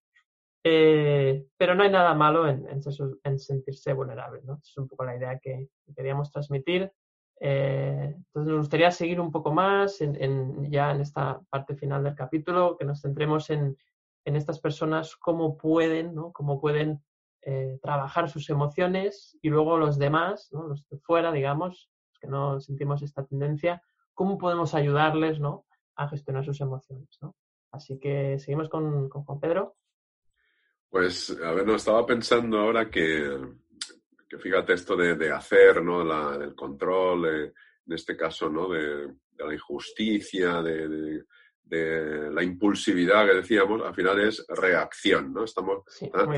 Eh, pero no hay nada malo en, en, sentirse vulnerable, ¿no? Es un poco la idea que, queríamos transmitir. Eh, entonces nos gustaría seguir un poco más en, ya en esta parte final del capítulo, que nos centremos en, estas personas, cómo pueden, ¿no? Cómo pueden eh, trabajar sus emociones y luego los demás, los de fuera, digamos, los que no sentimos esta tendencia, cómo podemos ayudarles, ¿no? A gestionar sus emociones. Así que seguimos con, Juan Pedro. Pues, a ver, no, estaba pensando ahora que, fíjate esto de, hacer, ¿no? La, del control, eh, en este caso, ¿no? De, la injusticia, de, la impulsividad que decíamos, al final es reacción, ¿no? Estamos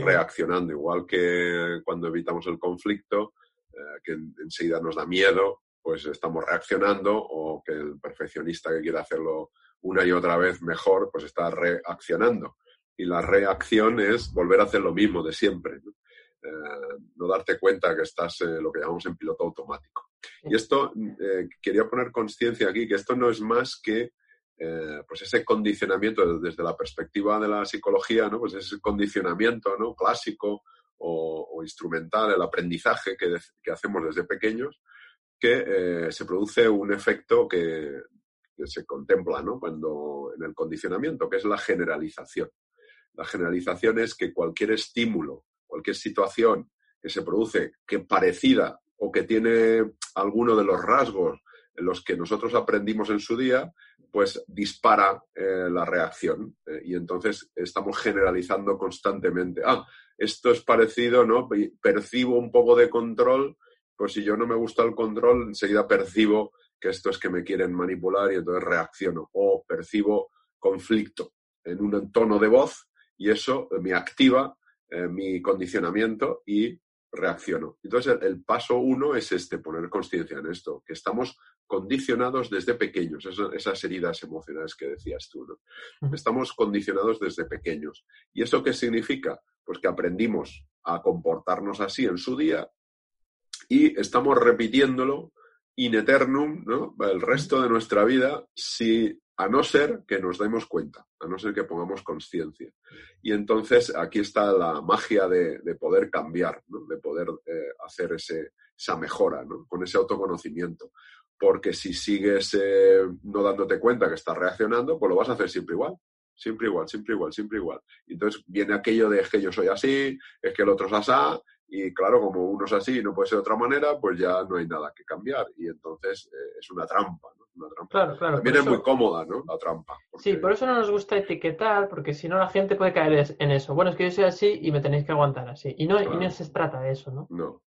reaccionando, igual que cuando evitamos el conflicto, eh, que enseguida nos da miedo, pues estamos reaccionando, o que el perfeccionista que quiere hacerlo una y otra vez mejor, pues está reaccionando. Y la reacción es volver a hacer lo mismo de siempre. ¿no? Eh, darte cuenta que estás en lo que llamamos en piloto automático. Y esto, eh, quería poner conciencia aquí, que esto no es más que eh, pues ese condicionamiento desde la perspectiva de la psicología, ¿no? pues ese condicionamiento ¿no? clásico o, instrumental, el aprendizaje que, que hacemos desde pequeños, que se produce un efecto que que se contempla ¿no? Cuando, en el condicionamiento, que es la generalización. La generalización es que cualquier estímulo, cualquier situación que se produce que parecida o que tiene alguno de los rasgos en los que nosotros aprendimos en su día, pues dispara eh, la reacción. Eh, y entonces estamos generalizando constantemente. Ah, esto es parecido, ¿no? Percibo un poco de control, pues si yo no me gusta el control, enseguida percibo que esto es que me quieren manipular y entonces reacciono. O percibo conflicto en un tono de voz y eso me activa eh, mi condicionamiento y reacciono. Entonces, el, paso uno es este, poner conciencia en esto, que estamos condicionados desde pequeños, esas, heridas emocionales que decías tú, ¿no? Estamos condicionados desde pequeños. ¿Y eso qué significa? Pues que aprendimos a comportarnos así en su día y estamos repitiéndolo in eternum, ¿no? El resto de nuestra vida si a no ser que nos demos cuenta, a no ser que pongamos conciencia. Y entonces aquí está la magia de, poder cambiar, de poder eh, hacer ese, esa mejora con ese autoconocimiento. Porque si sigues eh, no dándote cuenta que estás reaccionando, pues lo vas a hacer siempre igual. Siempre igual, siempre igual, siempre igual. Entonces viene aquello de es que yo soy así, es que el otro es así, y claro, como uno es así y no puede ser de otra manera, pues ya no hay nada que cambiar. Y entonces eh, es una trampa, ¿no? Una trampa. Claro, claro. También es muy cómoda, ¿no? La trampa. Sí, por eso no nos gusta etiquetar, porque si no la gente puede caer en eso. Bueno, es que yo soy así y me tenéis que aguantar así. Y no, y no se trata de eso, ¿no? No.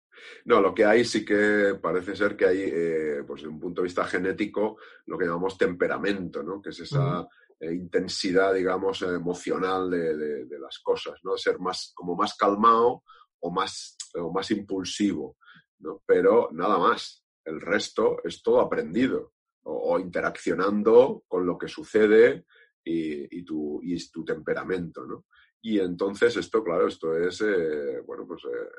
No, lo que hay sí que parece ser que hay, eh, pues desde un punto de vista genético, lo que llamamos temperamento, ¿no? Que es esa eh, intensidad, digamos, emocional de, de, las cosas, ¿no? Ser más, como más calmado o más, o más impulsivo, ¿no? Pero nada más. El resto es todo aprendido o, interaccionando con lo que sucede y, tu, y tu temperamento, ¿no? Y entonces esto, claro, esto es, eh, bueno, pues eh,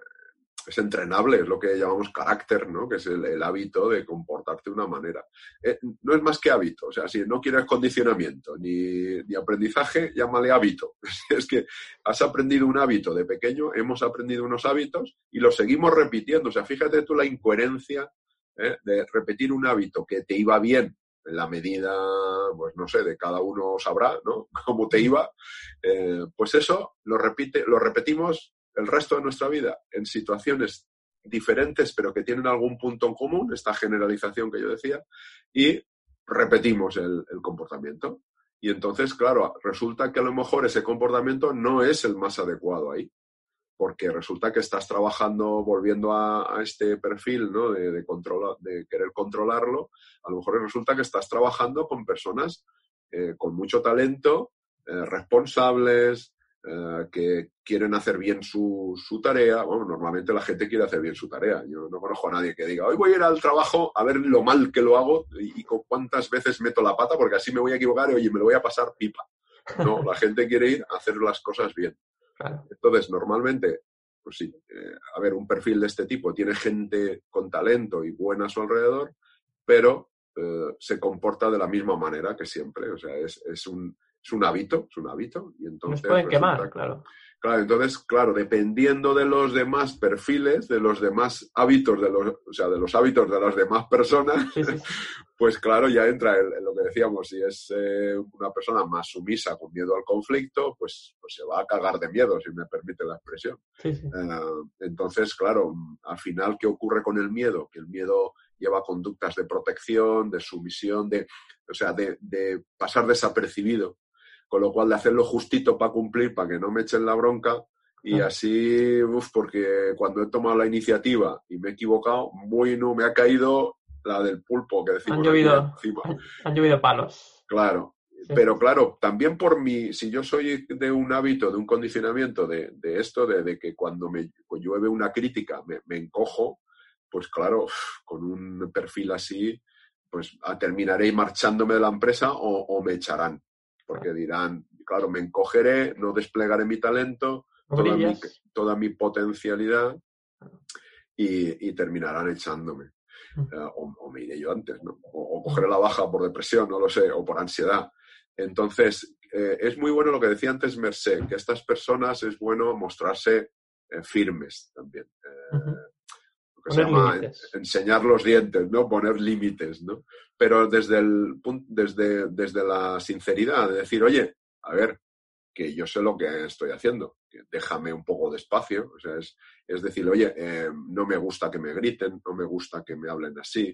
es entrenable, es lo que llamamos carácter, ¿no? Que es el, hábito de comportarte de una manera. Eh, no es más que hábito, o sea, si no quieres condicionamiento ni, ni aprendizaje, llámale hábito. [laughs] es que has aprendido un hábito de pequeño, hemos aprendido unos hábitos y los seguimos repitiendo. O sea, fíjate tú la incoherencia ¿eh? de repetir un hábito que te iba bien en la medida, pues no sé, de cada uno sabrá, ¿no? [laughs] Cómo te iba. Eh, pues eso lo, repite, lo repetimos el resto de nuestra vida en situaciones diferentes, pero que tienen algún punto en común, esta generalización que yo decía, y repetimos el, comportamiento. Y entonces, claro, resulta que a lo mejor ese comportamiento no es el más adecuado ahí, porque resulta que estás trabajando, volviendo a, este perfil ¿no? de, de, de querer controlarlo, a lo mejor resulta que estás trabajando con personas eh, con mucho talento, eh, responsables, eh, que quieren hacer bien su, tarea. Bueno, normalmente la gente quiere hacer bien su tarea. Yo no conozco a nadie que diga, hoy voy a ir al trabajo a ver lo mal que lo hago y, con cuántas veces meto la pata porque así me voy a equivocar y oye, me lo voy a pasar pipa. No, [laughs] la gente quiere ir a hacer las cosas bien. Entonces, normalmente, pues sí, eh, a ver, un perfil de este tipo tiene gente con talento y buena a su alrededor, pero eh, se comporta de la misma manera que siempre. O sea, es un, es un hábito, es un hábito. Y entonces, Nos pueden quemar, claro. Claro, entonces, claro, dependiendo de los demás perfiles, de los demás hábitos, de los, o sea, de los hábitos de las demás personas, [laughs] pues claro, ya entra en, lo que decíamos, si es eh, una persona más sumisa con miedo al conflicto, pues, pues, se va a cagar de miedo, si me permite la expresión. Eh, entonces, claro, al final, ¿qué ocurre con el miedo? Que el miedo lleva conductas de protección, de sumisión, de, o sea, de, de pasar desapercibido con lo cual de hacerlo justito para cumplir, para que no me echen la bronca. Y así, uf, porque cuando he tomado la iniciativa y me he equivocado, bueno, me ha caído la del pulpo que decimos. Han llovido, han llovido palos. Claro, Pero claro, también por mi, si yo soy de un hábito, de un condicionamiento de, de esto, de, que cuando me llueve una crítica me, encojo, pues claro, con un perfil así, pues terminaré marchándome de la empresa o, o me echarán porque dirán, claro, me encogeré, no desplegaré mi talento, toda mi, potencialidad y, terminarán echándome. Eh, o, me iré yo antes, ¿no? O, cogeré la baja por depresión, no lo sé, o por ansiedad. Entonces, eh, es muy bueno lo que decía antes Merced, que estas personas es bueno mostrarse eh, firmes también se llama enseñar los dientes, ¿no? Poner límites, ¿no? Pero desde, el, desde, desde la sinceridad, de decir, oye, a ver, que yo sé lo que estoy haciendo, déjame un poco de espacio, o sea, es, es decir, oye, eh, no me gusta que me griten, no me gusta que me hablen así,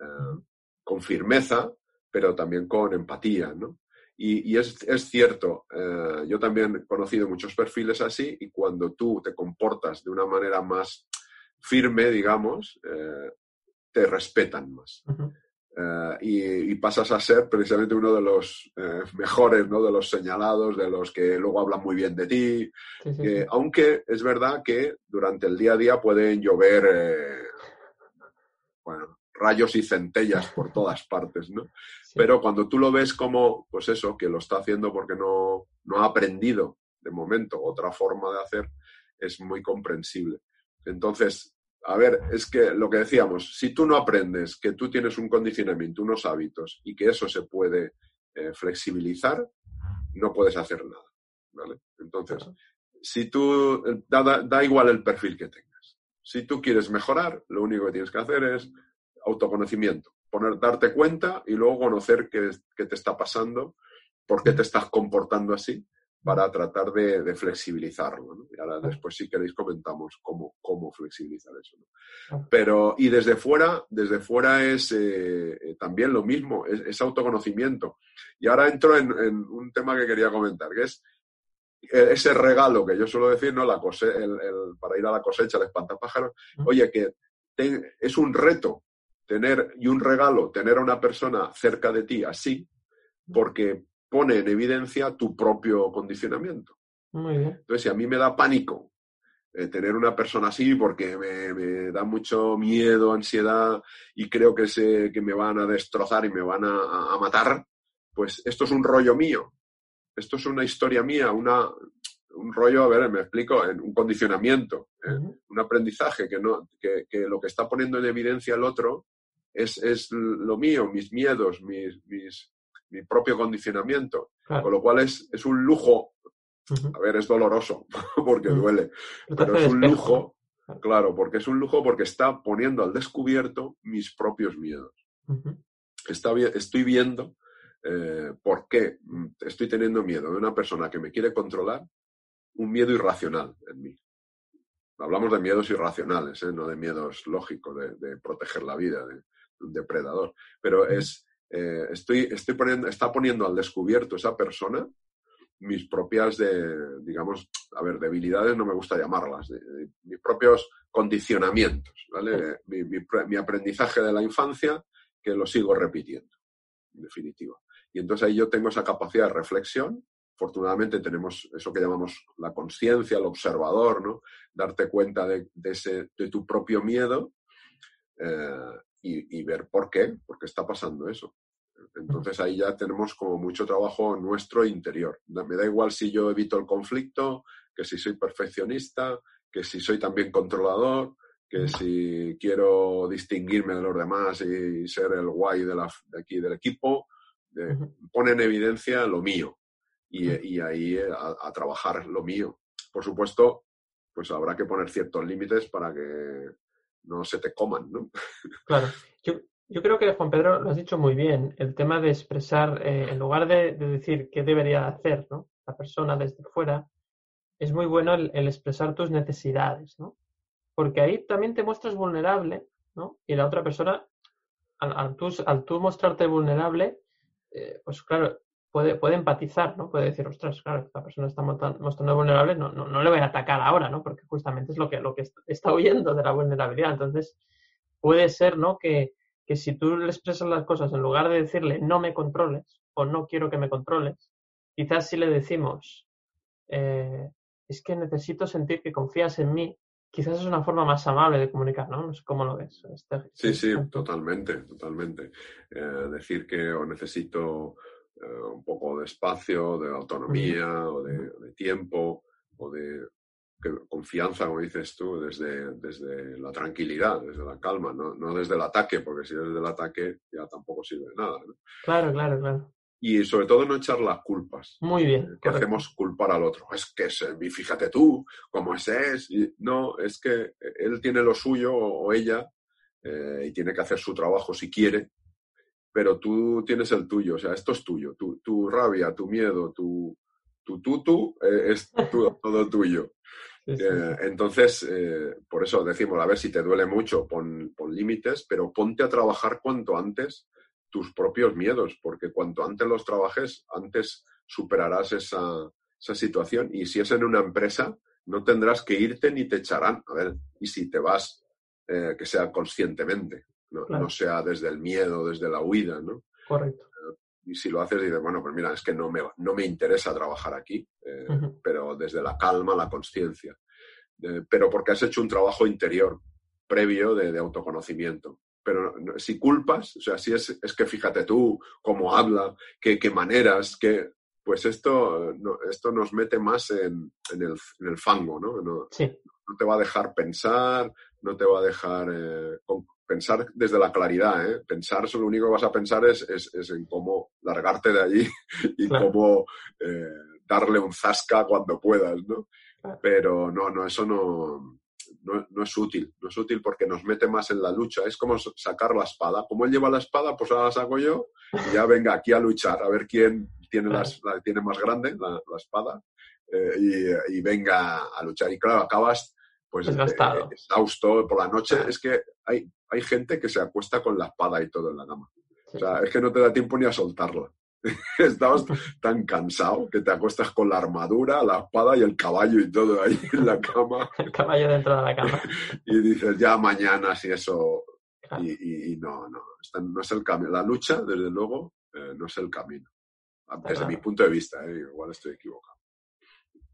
eh, con firmeza, pero también con empatía, ¿no? Y, es, es, cierto, eh, yo también he conocido muchos perfiles así y cuando tú te comportas de una manera más firme, digamos, te respetan más. Eh, y, pasas a ser precisamente uno de los eh, mejores, ¿no? de los señalados, de los que luego hablan muy bien de ti. aunque es verdad que durante el día a día pueden llover eh, bueno, rayos y centellas por todas [laughs] partes, ¿no? Pero cuando tú lo ves como, pues eso, que lo está haciendo porque no, no ha aprendido de momento otra forma de hacer, es muy comprensible. Entonces, a ver, es que lo que decíamos, si tú no aprendes que tú tienes un condicionamiento, unos hábitos y que eso se puede eh, flexibilizar, no puedes hacer nada. ¿vale? Entonces, si tú, da, da, igual el perfil que tengas. Si tú quieres mejorar, lo único que tienes que hacer es autoconocimiento, poner, darte cuenta y luego conocer qué, qué te está pasando, por qué te estás comportando así para tratar de, flexibilizarlo. Y ahora después, si queréis, comentamos cómo, cómo flexibilizar eso. Pero, y desde fuera, desde fuera es eh, eh, también lo mismo, es, autoconocimiento. Y ahora entro en, un tema que quería comentar, que es e, ese regalo que yo suelo decir, ¿no? La el, para ir a la cosecha, el espantapájaros. Oye, que es un reto tener, y un regalo, tener a una persona cerca de ti así, porque pone en evidencia tu propio condicionamiento. Entonces, si a mí me da pánico eh, tener una persona así porque me, da mucho miedo, ansiedad y creo que, se, que me van a destrozar y me van a, matar, pues esto es un rollo mío. Esto es una historia mía, una, un rollo, a ver, me explico, un condicionamiento, ¿eh? un aprendizaje que, no, que, lo que está poniendo en evidencia el otro es, es lo mío, mis miedos, mis, mis, mi propio condicionamiento. Con lo cual es, es un lujo. A ver, es doloroso [laughs] porque duele, pero es un lujo, claro, porque es un lujo porque está poniendo al descubierto mis propios miedos. está, estoy viendo eh, por qué estoy teniendo miedo de una persona que me quiere controlar, un miedo irracional en mí. Hablamos de miedos irracionales, ¿eh? no de miedos lógicos, de, de proteger la vida de, un depredador, pero es eh, estoy, estoy poniendo, está poniendo al descubierto esa persona mis propias, de, digamos, a ver, debilidades no me gusta llamarlas, mis propios condicionamientos, ¿vale? Mi, aprendizaje de la infancia que lo sigo repitiendo, en definitiva. Y entonces ahí yo tengo esa capacidad de reflexión. Afortunadamente tenemos eso que llamamos la conciencia, el observador, ¿no? Darte cuenta de, ese, de tu propio miedo eh, y, ver por qué, por qué está pasando eso. Entonces ahí ya tenemos como mucho trabajo nuestro interior. Me da igual si yo evito el conflicto, que si soy perfeccionista, que si soy también controlador, que si quiero distinguirme de los demás y ser el guay de, la, de aquí del equipo, pone en evidencia lo mío y, ahí a, trabajar lo mío. Por supuesto, pues habrá que poner ciertos límites para que no se te coman, ¿no? Claro. Yo, yo creo que, Juan Pedro, lo has dicho muy bien. El tema de expresar, eh, en lugar de, decir qué debería hacer ¿no? la persona desde fuera, es muy bueno el, expresar tus necesidades, ¿no? Porque ahí también te muestras vulnerable, ¿no? Y la otra persona, al, al, tú, mostrarte vulnerable, eh, pues claro, puede, puede empatizar, ¿no? Puede decir, ostras, claro, esta persona está mostrando vulnerable, no, no, no le voy a atacar ahora, ¿no? Porque justamente es lo que, lo que está huyendo de la vulnerabilidad. Entonces, puede ser, ¿no? Que, que si tú le expresas las cosas en lugar de decirle no me controles o no quiero que me controles, quizás si le decimos eh, es que necesito sentir que confías en mí, quizás es una forma más amable de comunicar, ¿no? No sé cómo lo ves. Este sí, sí, totalmente, totalmente. Eh, decir que o necesito eh, un poco de espacio, de autonomía o de, tiempo o de confianza, como dices tú, desde, desde la tranquilidad, desde la calma, no, no desde el ataque, porque si es desde el ataque ya tampoco sirve de nada. Claro, claro, claro. Y sobre todo no echar las culpas. Muy bien. Eh, que hacemos culpar al otro. Es que es, fíjate tú, cómo ese es. no, es que él tiene lo suyo o, ella y tiene que hacer su trabajo si quiere, pero tú tienes el tuyo, o sea, esto es tuyo, tu, tu rabia, tu miedo, tu, tu tú, eh, es [laughs] todo tuyo. Eh, entonces, eh, por eso decimos, a ver, si te duele mucho, pon, pon límites, pero ponte a trabajar cuanto antes tus propios miedos, porque cuanto antes los trabajes, antes superarás esa, esa situación. Y si es en una empresa, no tendrás que irte ni te echarán. A ver, y si te vas, eh, que sea conscientemente, no, sea desde el miedo, desde la huida, ¿no? Correcto. Y si lo haces, dices, bueno, pues mira, es que no me, no me interesa trabajar aquí, pero desde la calma, la conciencia. pero porque has hecho un trabajo interior previo de, autoconocimiento. Pero si culpas, o sea, si es, es que fíjate tú cómo habla, qué, qué maneras, que pues esto, esto nos mete más en, en, el, en el, fango, ¿no? No, no, te va a dejar pensar, no te va a dejar eh, pensar desde la claridad, ¿eh? Pensar, lo único que vas a pensar es, es, en cómo largarte de allí [laughs] y cómo eh, darle un zasca cuando puedas, ¿no? Pero no, no, eso no, no, es útil. No es útil porque nos mete más en la lucha. Es como sacar la espada. Como él lleva la espada, pues ahora la saco yo y ya venga aquí a luchar, a ver quién tiene, la, tiene más grande la, espada eh, y, venga a luchar. Y claro, acabas pues eh, exhausto por la noche. Es que hay, hay gente que se acuesta con la espada y todo en la cama. O sea, es que no te da tiempo ni a soltarla. [laughs] Estabas tan cansado que te acuestas con la armadura, la espada y el caballo y todo ahí en la [laughs] cama. El caballo dentro de la cama. [laughs] Y dices, ya mañana si eso... Y, no, no, no es el camino. La lucha, desde luego, eh, no es el camino. Desde mi punto de vista, eh, igual estoy equivocado.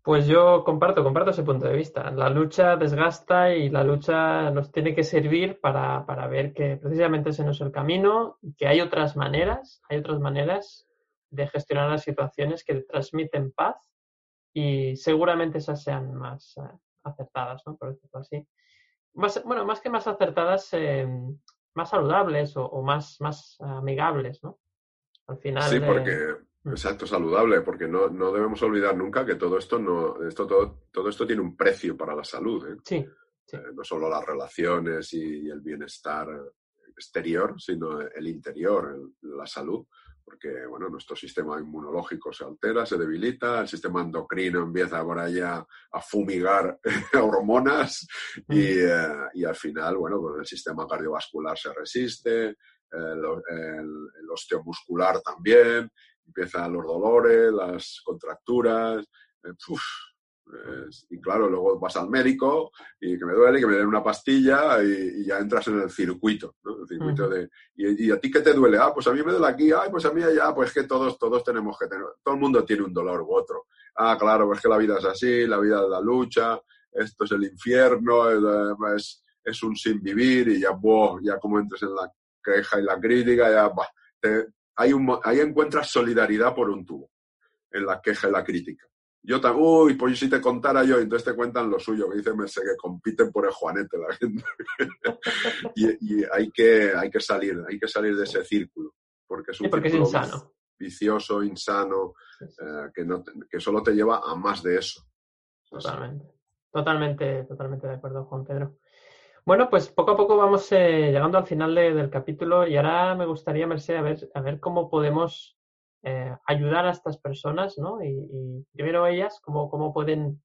Pues yo comparto, comparto ese punto de vista. La lucha desgasta y la lucha nos tiene que servir para, para ver que precisamente ese no es el camino y que hay otras maneras, hay otras maneras de gestionar las situaciones que transmiten paz y seguramente esas sean más eh, acertadas, ¿no? Por decirlo así. bueno, más que más acertadas, eh, más saludables o, más, más amigables, ¿no? Al final. Sí, porque. Exacto, saludable, porque no, no, debemos olvidar nunca que todo esto no, esto todo, todo esto tiene un precio para la salud, ¿eh? Sí. no solo las relaciones y, el bienestar exterior, sino el interior, la salud porque bueno, nuestro sistema inmunológico se altera, se debilita, el sistema endocrino empieza por allá a fumigar [laughs] hormonas mm. eh, y, al final, bueno, pues el sistema cardiovascular se resiste, el, osteomuscular también, empiezan los dolores, las contracturas, eh, pues, y claro, luego vas al médico y que me duele, que me den una pastilla y, ya entras en el circuito, ¿no? El circuito de, y, a ti qué te duele? Ah, pues a mí me duele aquí, ay, pues a mí allá, pues que todos, todos tenemos que tener, todo el mundo tiene un dolor u otro. Ah, claro, pues que la vida es así, la vida es la lucha, esto es el infierno, es, es un sin vivir y ya, boh, ya como entres en la queja y la crítica, ya, bah, hay un, ahí encuentras solidaridad por un tubo, en la queja y la crítica. Yo también, uy, pues si te contara yo, entonces te cuentan lo suyo, que dice sé que compiten por el Juanete la gente. [laughs] y, hay, que, hay que salir, hay que salir de ese círculo, porque es un porque círculo insano. vicioso, insano, eh, que, no, que solo te lleva a más de eso. Totalmente, totalmente, totalmente de acuerdo, Juan Pedro. Bueno, pues poco a poco vamos eh, llegando al final del capítulo y ahora me gustaría, Merced, a ver, a ver cómo podemos eh, ayudar a estas personas, ¿no? Y, primero ellas, cómo, cómo pueden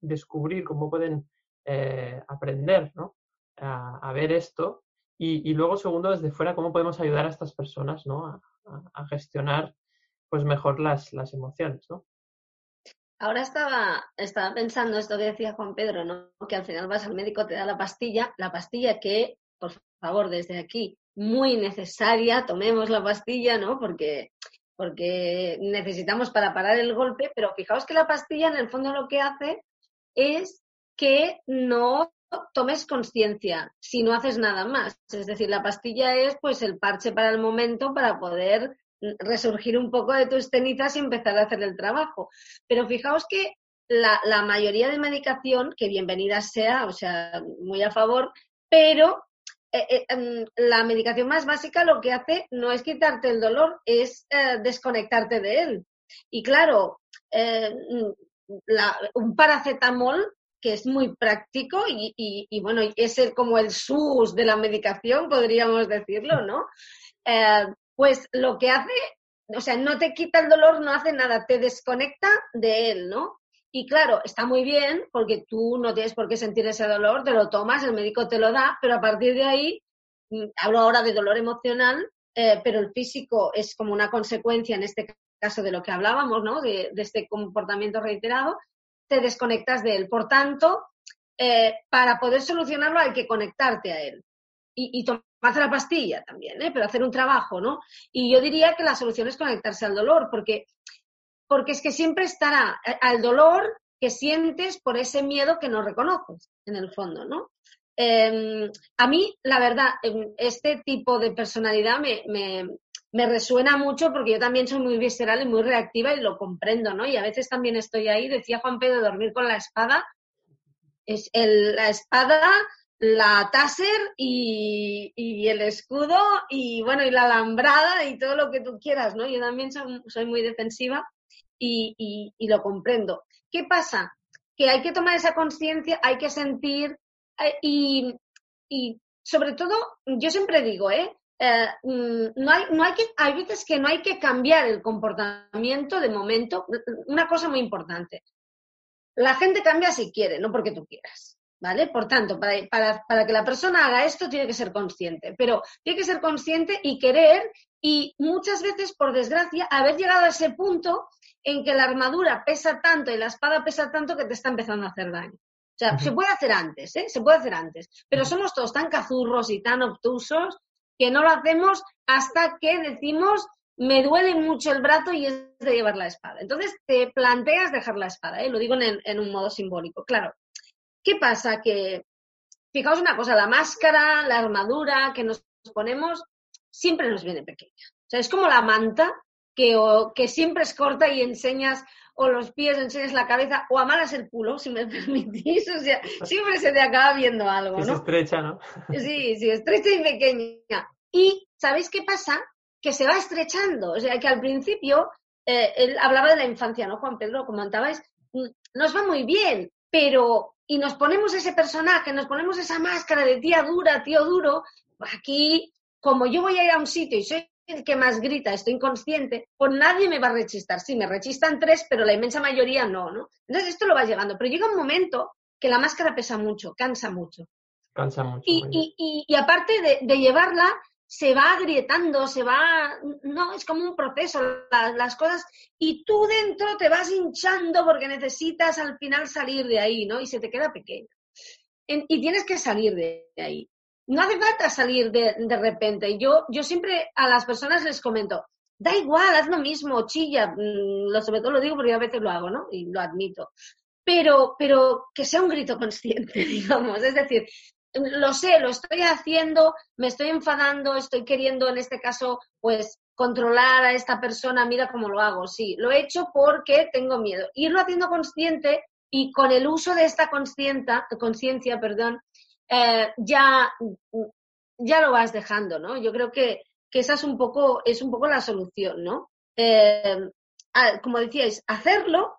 descubrir, cómo pueden eh, aprender, ¿no? A, ver esto. Y, luego, segundo, desde fuera, cómo podemos ayudar a estas personas, ¿no? A, gestionar, pues, mejor las, las emociones, ¿no? Ahora estaba, estaba pensando esto que decía Juan Pedro, ¿no? Que al final vas al médico, te da la pastilla, la pastilla que, por favor, desde aquí, muy necesaria, tomemos la pastilla, ¿no? Porque porque necesitamos para parar el golpe, pero fijaos que la pastilla en el fondo lo que hace es que no tomes conciencia si no haces nada más. Es decir, la pastilla es pues el parche para el momento para poder resurgir un poco de tus cenizas y empezar a hacer el trabajo. Pero fijaos que la, mayoría de medicación, que bienvenida sea, o sea, muy a favor, pero eh, eh, em, la medicación más básica lo que hace no es quitarte el dolor, es eh, desconectarte de él. Y claro, un paracetamol que es muy práctico y, bueno, es el, como el sus de la medicación, podríamos decirlo, ¿no? Pues lo que hace o sea, no te quita el dolor, no hace nada, te desconecta de él, ¿no? Y claro, está muy bien porque tú no tienes por qué sentir ese dolor, te lo tomas, el médico te lo da, pero a partir de ahí, mm, hablo ahora de dolor emocional, eh, pero el físico es como una consecuencia en este caso de lo que hablábamos, ¿no? De, este comportamiento reiterado, te desconectas de él. Por tanto, eh, para poder solucionarlo hay que conectarte a él. Y, y tomarte la pastilla también, ¿eh? pero hacer un trabajo, ¿no? Y yo diría que la solución es conectarse al dolor, porque porque es que siempre estará al dolor que sientes por ese miedo que no reconoces, en el fondo, ¿no? Em, a mí, la verdad, em, este tipo de personalidad me, me, resuena mucho porque yo también soy muy visceral y muy reactiva y lo comprendo, ¿no? Y a veces también estoy ahí, decía Juan Pedro, dormir con la espada. Es la espada, la taser y, el escudo y, bueno, y la alambrada y todo lo que tú quieras, ¿no? Yo también soy muy defensiva y, lo comprendo. ¿Qué pasa? Que hay que tomar esa conciencia, hay que sentir eh, y, sobre todo, yo siempre digo, ¿eh? eh mm, no hay, no hay que, hay veces que no hay que cambiar el comportamiento de momento. Una cosa muy importante. La gente cambia si quiere, no porque tú quieras. ¿Vale? Por tanto, para, para, para, que la persona haga esto tiene que ser consciente, pero tiene que ser consciente y querer y muchas veces, por desgracia, haber llegado a ese punto en que la armadura pesa tanto y la espada pesa tanto que te está empezando a hacer daño. O sea, se puede hacer antes, ¿eh? Se puede hacer antes. Pero somos todos tan cazurros y tan obtusos que no lo hacemos hasta que decimos, me duele mucho el brazo y es de llevar la espada. Entonces te planteas dejar la espada, ¿eh? Lo digo en, en un modo simbólico. Claro. ¿Qué pasa? Que, fijaos una cosa, la máscara, la armadura que nos ponemos siempre nos viene pequeña. O sea, es como la manta que, que siempre es corta y enseñas o los pies, enseñas la cabeza o amalas el culo, si me [laughs] permitís. O sea, siempre se te acaba viendo algo, ¿no? Es estrecha, ¿no? Sí, sí, estrecha y pequeña. Y, ¿sabéis qué pasa? Que se va estrechando. O sea, que al principio, eh, él hablaba de la infancia, ¿no, Juan Pedro? Comentabais, mm, nos va muy bien, pero, y nos ponemos ese personaje, nos ponemos esa máscara de tía dura, tío duro, aquí, como yo voy a ir a un sitio y soy el que más grita, estoy inconsciente, pues nadie me va a rechistar. Sí, me rechistan tres, pero la inmensa mayoría no, ¿no? Entonces esto lo va llegando, pero llega un momento que la máscara pesa mucho, cansa mucho. Cansa mucho. Y, y, y, aparte de, llevarla, se va agrietando, se va, no, es como un proceso, las cosas, y tú dentro te vas hinchando porque necesitas al final salir de ahí, ¿no? Y se te queda pequeño. y tienes que salir de ahí no hace falta salir de, de repente. Yo, yo siempre a las personas les comento, da igual, haz lo mismo, chilla, mm, lo, sobre todo lo digo porque a veces lo hago, ¿no? Y lo admito. Pero, pero que sea un grito consciente, [laughs] digamos. Es decir, lo sé, lo estoy haciendo, me estoy enfadando, estoy queriendo, en este caso, pues controlar a esta persona, mira cómo lo hago. Sí, lo he hecho porque tengo miedo. Irlo haciendo consciente y con el uso de esta conciencia, perdón, eh, ya, ya lo vas dejando, ¿no? Yo creo que, esa es un poco, es un poco la solución, ¿no? Eh, como decíais, hacerlo,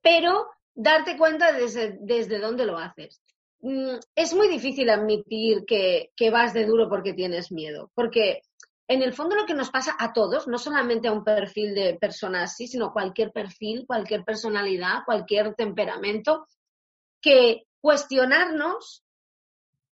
pero darte cuenta desde, desde dónde lo haces. Mm, es muy difícil admitir que, que, vas de duro porque tienes miedo, porque en el fondo lo que nos pasa a todos, no solamente a un perfil de persona así, sino cualquier perfil, cualquier personalidad, cualquier temperamento, que cuestionarnos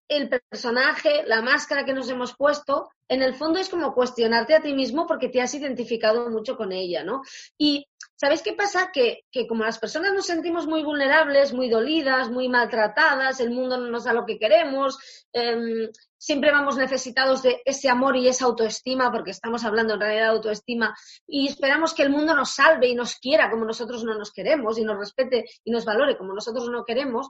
el personaje, la máscara que nos hemos puesto, en el fondo es como cuestionarte a ti mismo porque te has identificado mucho con ella, ¿no? Y ¿sabéis qué pasa? Que, como las personas nos sentimos muy vulnerables, muy dolidas, muy maltratadas, el mundo no nos da lo que queremos, em, siempre vamos necesitados de ese amor y esa autoestima, porque estamos hablando en realidad de autoestima, y esperamos que el mundo nos salve y nos quiera como nosotros no nos queremos, y nos respete y nos valore como nosotros no queremos,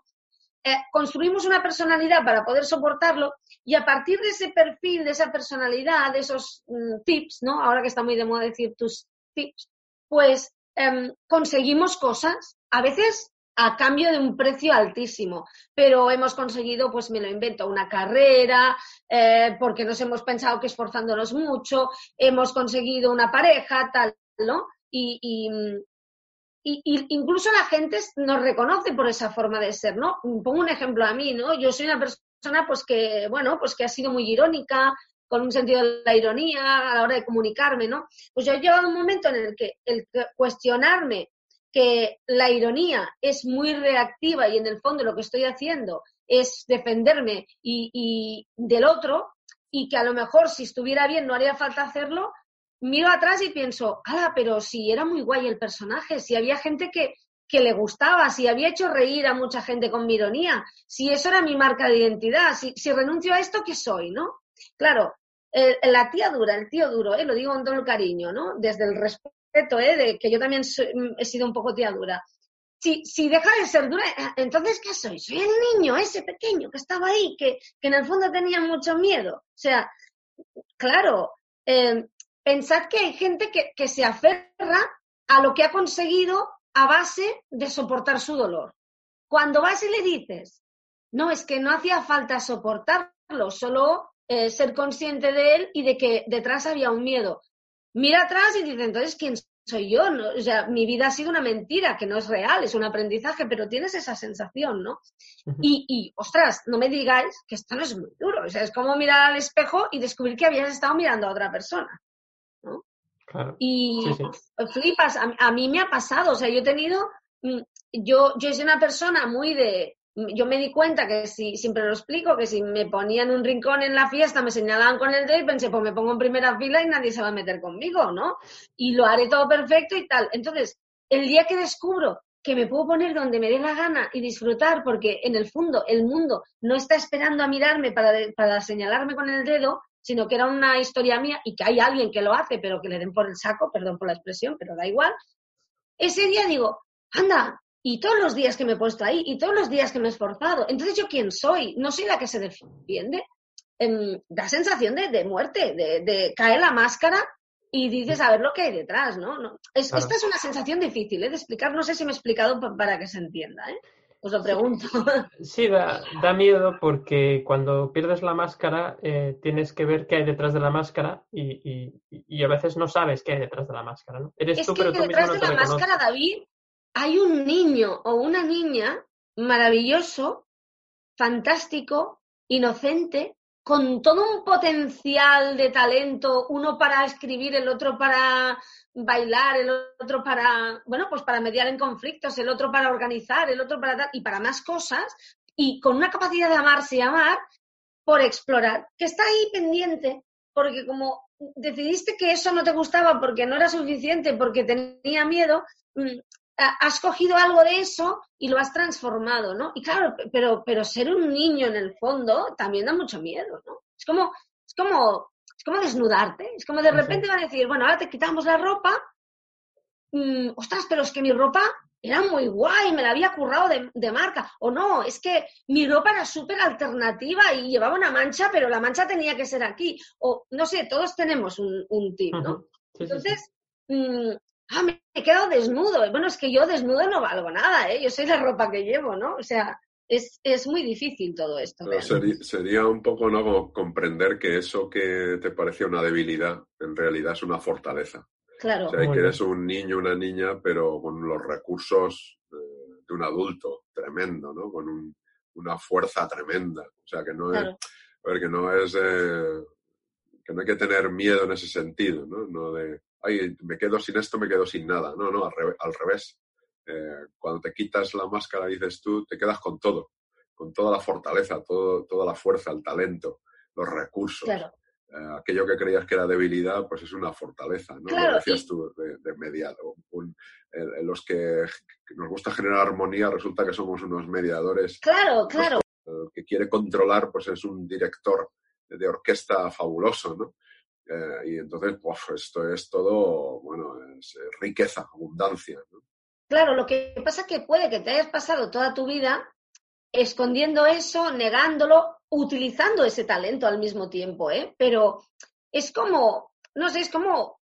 eh, construimos una personalidad para poder soportarlo y a partir de ese perfil, de esa personalidad, de esos mm, tips, ¿no? Ahora que está muy de moda decir tus tips, pues em, conseguimos cosas, a veces a cambio de un precio altísimo, pero hemos conseguido, pues me lo invento, una carrera, eh, porque nos hemos pensado que esforzándonos mucho, hemos conseguido una pareja, tal, ¿no? y, y, incluso la gente nos reconoce por esa forma de ser, ¿no? Pongo un ejemplo a mí, ¿no? Yo soy una persona, pues que, bueno, pues que ha sido muy irónica, con un sentido de la ironía a la hora de comunicarme, ¿no? Pues yo he llegado a un momento en el que el cuestionarme que la ironía es muy reactiva y en el fondo lo que estoy haciendo es defenderme y, del otro y que a lo mejor si estuviera bien no haría falta hacerlo, miro atrás y pienso, ah, pero si era muy guay el personaje, si había gente que, que le gustaba, si había hecho reír a mucha gente con mi ironía, si eso era mi marca de identidad, si, si renuncio a esto, ¿qué soy, no? Claro, la tía dura, el tío duro, ¿eh? lo digo con todo el cariño, ¿no? Desde el respeto, ¿eh? De que yo también he sido un poco tía dura si, si deja de ser dura, eh, entonces ¿qué soy? Soy el niño ese pequeño que estaba ahí, que, que en el fondo tenía mucho miedo. O sea, claro, eh, pensad que hay gente que, que se aferra a lo que ha conseguido a base de soportar su dolor. Cuando vas y le dices, no, es que no hacía falta soportarlo, solo eh, ser consciente de él y de que detrás había un miedo. Mira atrás y dice, entonces, ¿quién soy yo, ¿no? O sea, mi vida ha sido una mentira, que no es real, es un aprendizaje, pero tienes esa sensación, ¿no? y, y, ostras, no me digáis que esto no es muy duro, o sea, es como mirar al espejo y descubrir que habías estado mirando a otra persona, ¿no? Claro. Y flipas, a, mí me ha pasado, o sea, yo he tenido, mm, yo, yo soy una persona muy de, yo me di cuenta que si, siempre lo explico, que si me ponían un rincón en la fiesta, me señalaban con el dedo y pensé, pues me pongo en primera fila y nadie se va a meter conmigo, ¿no? Y lo haré todo perfecto y tal. Entonces, el día que descubro que me puedo poner donde me dé la gana y disfrutar, porque en el fondo el mundo no está esperando a mirarme para, para señalarme con el dedo, sino que era una historia mía y que hay alguien que lo hace, pero que le den por el saco, perdón por la expresión, pero da igual. Ese día digo, anda, y todos los días que me he puesto ahí y todos los días que me he esforzado. Entonces, ¿yo quién soy? No soy la que se defiende. Em, da sensación de, muerte, de, caer la máscara y dices a ver lo que hay detrás, ¿no? no. Esta es una sensación difícil ¿eh? de explicar. No sé si me he explicado para que se entienda, ¿eh? Os lo pregunto. [laughs] Sí, da, miedo porque cuando pierdes la máscara eh, tienes que ver qué hay detrás de la máscara y, a veces no sabes qué hay detrás de la máscara, ¿no? Eres tú, pero tú detrás de la máscara, David, hay un niño o una niña maravilloso, fantástico, inocente, con todo un potencial de talento, uno para escribir, el otro para bailar, el otro para, bueno, pues para mediar en conflictos, el otro para organizar, el otro para dar, y para más cosas, y con una capacidad de amarse y amar por explorar, que está ahí pendiente, porque como decidiste que eso no te gustaba porque no era suficiente, porque tenía miedo, mm, has cogido algo de eso y lo has transformado, ¿no? Y claro, pero, pero ser un niño en el fondo también da mucho miedo, ¿no? Es como, es como, es como desnudarte, es como de repente van a decir, bueno, ahora te quitamos la ropa, mm, ostras, pero es que mi ropa era muy guay, me la había currado de, marca, o no, es que mi ropa era súper alternativa y llevaba una mancha, pero la mancha tenía que ser aquí, o no sé, todos tenemos un, un tip, ¿no? Entonces, mm, ah, me he quedado desnudo. Bueno, es que yo desnudo no valgo nada, ¿eh? Yo soy la ropa que llevo, ¿no? O sea, es, es muy difícil todo esto. Sería, un poco, ¿no? Como comprender que eso que te parecía una debilidad, en realidad es una fortaleza. Claro. O sea, que eres un niño, una niña, pero con los recursos eh, de un adulto, tremendo, ¿no? Con una fuerza tremenda. O sea, que no es... A ver, que no es... Eh, que no hay que tener miedo en ese sentido, ¿no? No de ay, me quedo sin esto, me quedo sin nada. No, no, al, revés. Eh, cuando te quitas la máscara, dices tú, te quedas con todo, con toda la fortaleza, todo, toda la fuerza, el talento, los recursos. Eh, aquello que creías que era debilidad, pues es una fortaleza, ¿no? Lo decías tú de, mediado. los que nos gusta generar armonía, resulta que somos unos mediadores. Claro, claro. El que quiere controlar, pues es un director de orquesta fabuloso, ¿no? Eh, y entonces, esto es todo, bueno, es riqueza, abundancia. Claro, lo que pasa es que puede que te hayas pasado toda tu vida escondiendo eso, negándolo, utilizando ese talento al mismo tiempo, ¿eh? Pero es como, no sé, es como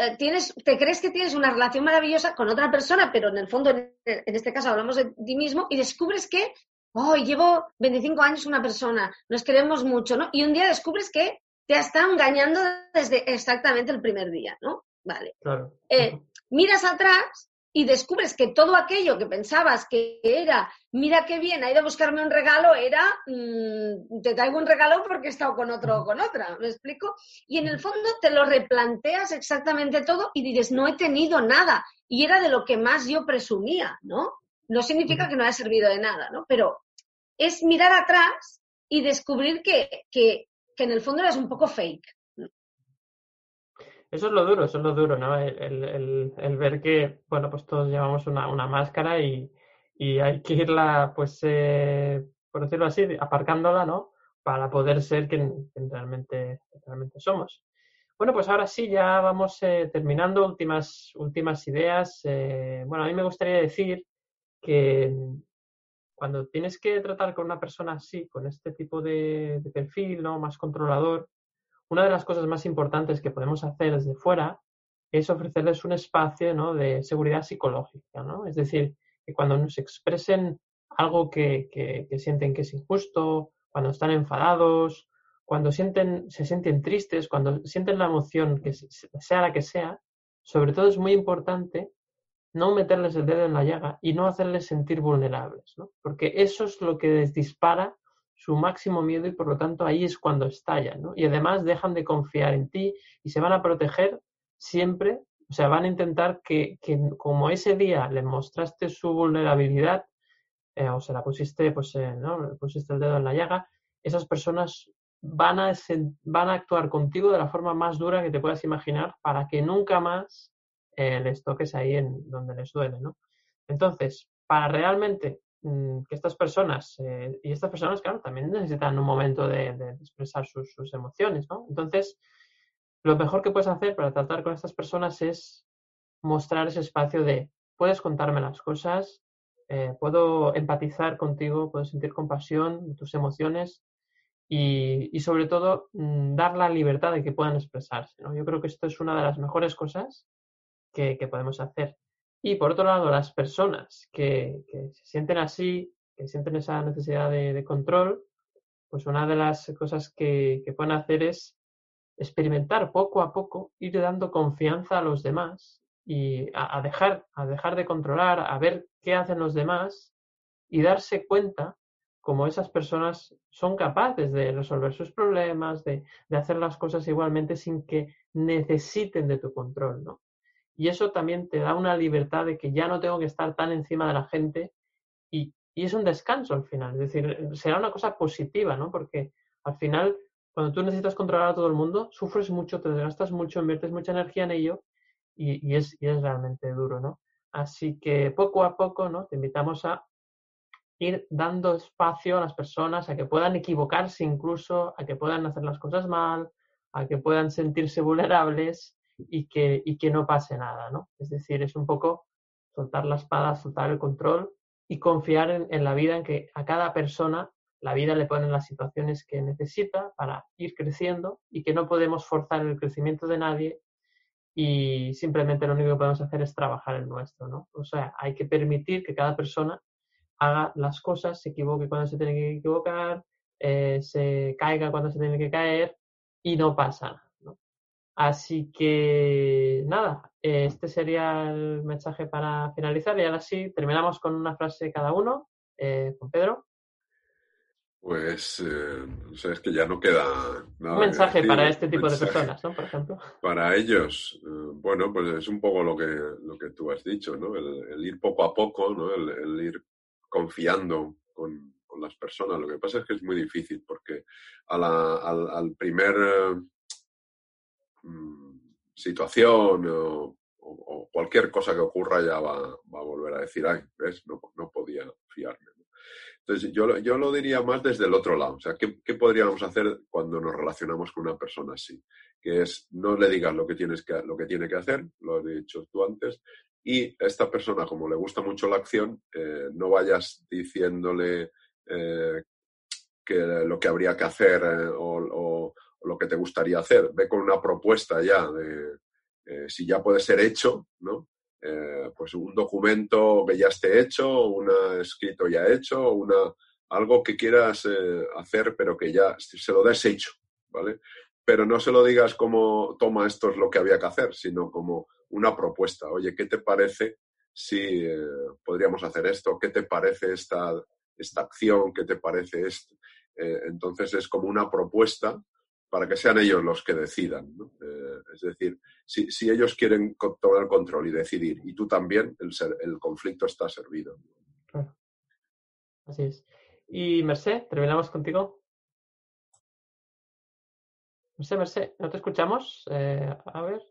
eh, tienes, te crees que tienes una relación maravillosa con otra persona, pero en el fondo, en, este caso hablamos de ti mismo, y descubres que, oh, llevo 25 años una persona, nos queremos mucho, ¿no? Y un día descubres que te ha estado engañando desde exactamente el primer día, ¿no? Vale. Eh, miras atrás y descubres que todo aquello que pensabas que era, mira qué bien, ha ido a buscarme un regalo, era, mm, te traigo un regalo porque he estado con otro o con otra, ¿me explico? Y en el fondo te lo replanteas exactamente todo y dices, no he tenido nada. Y era de lo que más yo presumía, ¿no? No significa que no haya servido de nada, ¿no? Pero es mirar atrás y descubrir que, que, que en el fondo eres un poco fake. Eso es lo duro, eso es lo duro, ¿no? El, ver que, bueno, pues todos llevamos una, máscara y, hay que irla, pues, eh, por decirlo así, aparcándola, ¿no? Para poder ser quien, realmente, realmente somos. Bueno, pues ahora sí, ya vamos eh, terminando. Últimas, últimas ideas. Eh, bueno, a mí me gustaría decir que cuando tienes que tratar con una persona así, con este tipo de, de perfil, ¿no? Más controlador, una de las cosas más importantes que podemos hacer desde fuera es ofrecerles un espacio de seguridad psicológica. ¿no? Es decir, que cuando nos expresen algo que, sienten que es injusto, cuando están enfadados, cuando sienten, se sienten tristes, cuando sienten la emoción, que sea la que sea, sobre todo es muy importante no meterles el dedo en la llaga y no hacerles sentir vulnerables, ¿no? porque eso es lo que les dispara su máximo miedo y por lo tanto ahí es cuando estallan, ¿no? Y además dejan de confiar en ti y se van a proteger siempre, o sea, van a intentar que, como ese día le mostraste su vulnerabilidad eh, o se la pusiste, pues, eh, pusiste el dedo en la llaga, esas personas van a, van a actuar contigo de la forma más dura que te puedas imaginar para que nunca más eh, les toques ahí en donde les duele, ¿no? Entonces, para realmente Mm, que estas personas, eh, y estas personas, claro, también necesitan un momento de, expresar sus, emociones, ¿no? Entonces, lo mejor que puedes hacer para tratar con estas personas es mostrar ese espacio de, puedes contarme las cosas, eh, puedo empatizar contigo, puedo sentir compasión, tus emociones y, y sobre todo mm, dar la libertad de que puedan expresarse, ¿no? Yo creo que esto es una de las mejores cosas que, que podemos hacer. Y por otro lado, las personas que, se sienten así, que sienten esa necesidad de, control, pues una de las cosas que, pueden hacer es experimentar poco a poco, ir dando confianza a los demás y a, dejar, a dejar de controlar, a ver qué hacen los demás y darse cuenta cómo esas personas son capaces de resolver sus problemas, de, de hacer las cosas igualmente sin que necesiten de tu control, ¿no? Y eso también te da una libertad de que ya no tengo que estar tan encima de la gente y, es un descanso al final. Es decir, será una cosa positiva, ¿no? Porque al final, cuando tú necesitas controlar a todo el mundo, sufres mucho, te desgastas mucho, inviertes mucha energía en ello y, es, y es realmente duro, ¿no? Así que poco a poco, ¿no? Te invitamos a ir dando espacio a las personas a que puedan equivocarse incluso, a que puedan hacer las cosas mal, a que puedan sentirse vulnerables y que, y que no pase nada, ¿no? Es decir, es un poco soltar la espada, soltar el control y confiar en, la vida, en que a cada persona la vida le pone las situaciones que necesita para ir creciendo y que no podemos forzar el crecimiento de nadie y simplemente lo único que podemos hacer es trabajar el nuestro, ¿no? O sea, hay que permitir que cada persona haga las cosas, se equivoque cuando se tiene que equivocar, eh, se caiga cuando se tiene que caer y no pasa. Así que nada, este sería el mensaje para finalizar y ahora sí, terminamos con una frase cada uno. Eh, con Pedro. Pues, eh, es que ya no queda nada. Un mensaje para este tipo de personas, ¿no? Por ejemplo. Para ellos, eh, bueno, pues es un poco lo que, lo que tú has dicho, ¿no? El, ir poco a poco, ¿no? El, ir confiando con, las personas. Lo que pasa es que es muy difícil porque al, al, primer Mm, situación o, cualquier cosa que ocurra ya va, a volver a decir, ay, ¿ves? No, podía fiarme. Entonces, yo, yo lo diría más desde el otro lado. O sea, ¿qué, podríamos hacer cuando nos relacionamos con una persona así? Que es, no le digas lo que, tienes que, lo que tiene que hacer, lo has dicho tú antes, y esta persona, como le gusta mucho la acción, eh, no vayas diciéndole eh, que lo que habría que hacer eh, o, lo que te gustaría hacer. Ve con una propuesta ya de eh, si ya puede ser hecho, ¿no? Eh, pues un documento que ya esté hecho, un escrito ya hecho, una, algo que quieras eh, hacer pero que ya se lo des hecho, ¿vale? Pero no se lo digas como, toma, esto es lo que había que hacer, sino como una propuesta. Oye, ¿qué te parece eh, podríamos hacer esto, ¿qué te parece esta, esta acción? ¿Qué te parece esto? Entonces es como una propuesta para que sean ellos los que decidan. Eh, es decir, si, si, ellos quieren tomar control y decidir, y tú también, el, el conflicto está servido. Así es. Y Merced, terminamos contigo. Merced, Merced, ¿no te escuchamos? a ver.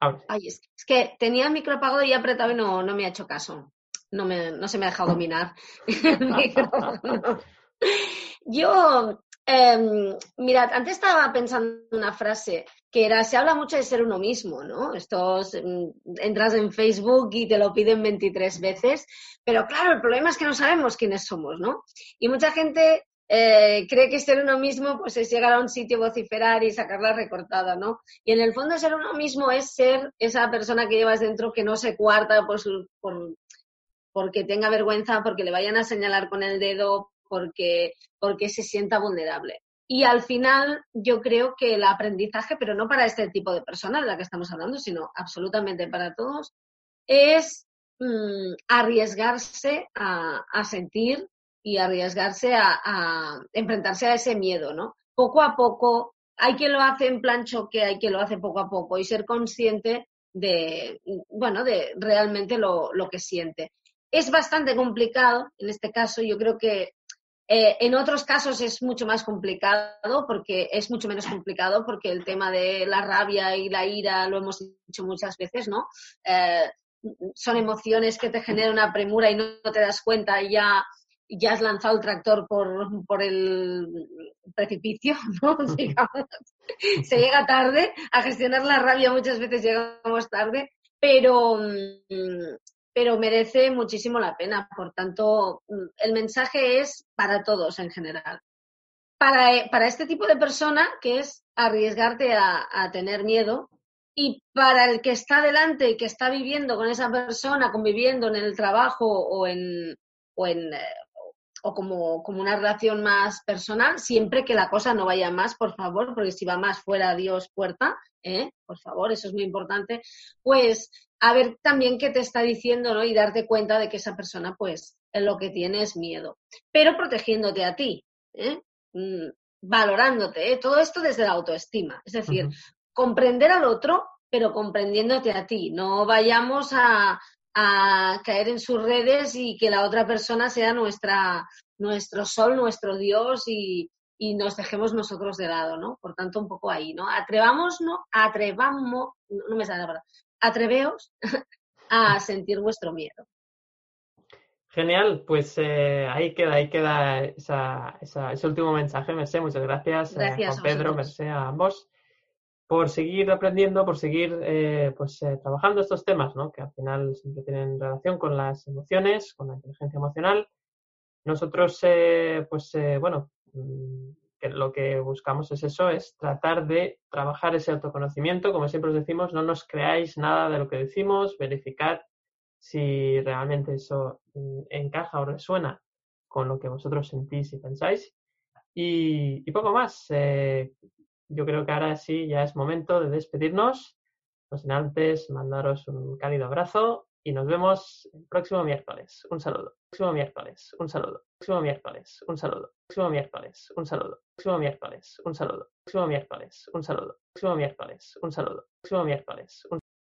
Ay, es, que tenía el micro apagado y apretado y no, no me ha hecho caso. No, me, no se me ha dejado dominar el [laughs] micrófono. [laughs] Yo, eh, mirad, antes estaba pensando en una frase que era, se habla mucho de ser uno mismo, ¿no? Estos, mm, entras en Facebook y te lo piden 23 veces, pero claro, el problema es que no sabemos quiénes somos, ¿no? Y mucha gente eh, cree que ser uno mismo pues es llegar a un sitio, vociferar y sacarla recortada, ¿no? Y en el fondo ser uno mismo es ser esa persona que llevas dentro que no se cuarta pues, por, porque tenga vergüenza, porque le vayan a señalar con el dedo, porque, porque se sienta vulnerable. Y al final yo creo que el aprendizaje, pero no para este tipo de personas de la que estamos hablando, sino absolutamente para todos, es mm, arriesgarse a, a sentir y arriesgarse a, enfrentarse a ese miedo, ¿no? Poco a poco, hay quien lo hace en plan choque, hay quien lo hace poco a poco y ser consciente de, bueno, de realmente lo, que siente. Es bastante complicado, en este caso yo creo que eh, en otros casos es mucho más complicado porque es mucho menos complicado porque el tema de la rabia y la ira lo hemos dicho muchas veces, ¿no? Eh, son emociones que te generan una premura y no, te das cuenta y ya ya has lanzado el tractor por, por el precipicio, [laughs] ¿no? [laughs] Se llega tarde, a gestionar la rabia muchas veces llegamos tarde, pero, mm, pero merece muchísimo la pena. Por tanto, mm, el mensaje es para todos en general. Para, para este tipo de persona, que es arriesgarte a, a tener miedo, y para el que está delante y que está viviendo con esa persona, conviviendo en el trabajo o en, o en, eh, o como, como, una relación más personal, siempre que la cosa no vaya más, por favor, porque si va más fuera, Dios puerta, ¿eh? por favor, eso es muy importante, pues a ver también qué te está diciendo, ¿no? Y darte cuenta de que esa persona, pues, en lo que tiene es miedo, pero protegiéndote a ti, ¿eh? Mm, valorándote, ¿eh? todo esto desde la autoestima, es decir, comprender al otro, pero comprendiéndote a ti, no vayamos a, a caer en sus redes y que la otra persona sea nuestra, nuestro sol, nuestro Dios y, y nos dejemos nosotros de lado, ¿no? Por tanto, un poco ahí, ¿no? Atrevamos, ¿no? Atrevamos, no me sale la palabra, atreveos [laughs] a sentir vuestro miedo. Genial, pues eh, ahí queda, ahí queda esa, esa, ese último mensaje, Mercé. Muchas gracias, eh, gracias Juan Pedro, Mercé, a ambos por seguir aprendiendo, por seguir eh, pues, eh, trabajando estos temas, ¿no? que al final siempre tienen relación con las emociones, con la inteligencia emocional. Nosotros, eh, pues bueno, mm, que lo que buscamos es eso, es tratar de trabajar ese autoconocimiento. Como siempre os decimos, no nos creáis nada de lo que decimos, verificad si realmente eso mm, encaja o resuena con lo que vosotros sentís y pensáis. Y, poco más yo creo que ahora sí ya es momento de despedirnos. No sin antes mandaros un cálido abrazo y nos vemos el próximo miércoles. Un saludo. Próximo miércoles. Un saludo. Próximo miércoles. Un saludo. Próximo miércoles. Un saludo. Próximo miércoles. Un saludo. Próximo miércoles. Un saludo. Próximo miércoles. Un saludo. Próximo miércoles. Un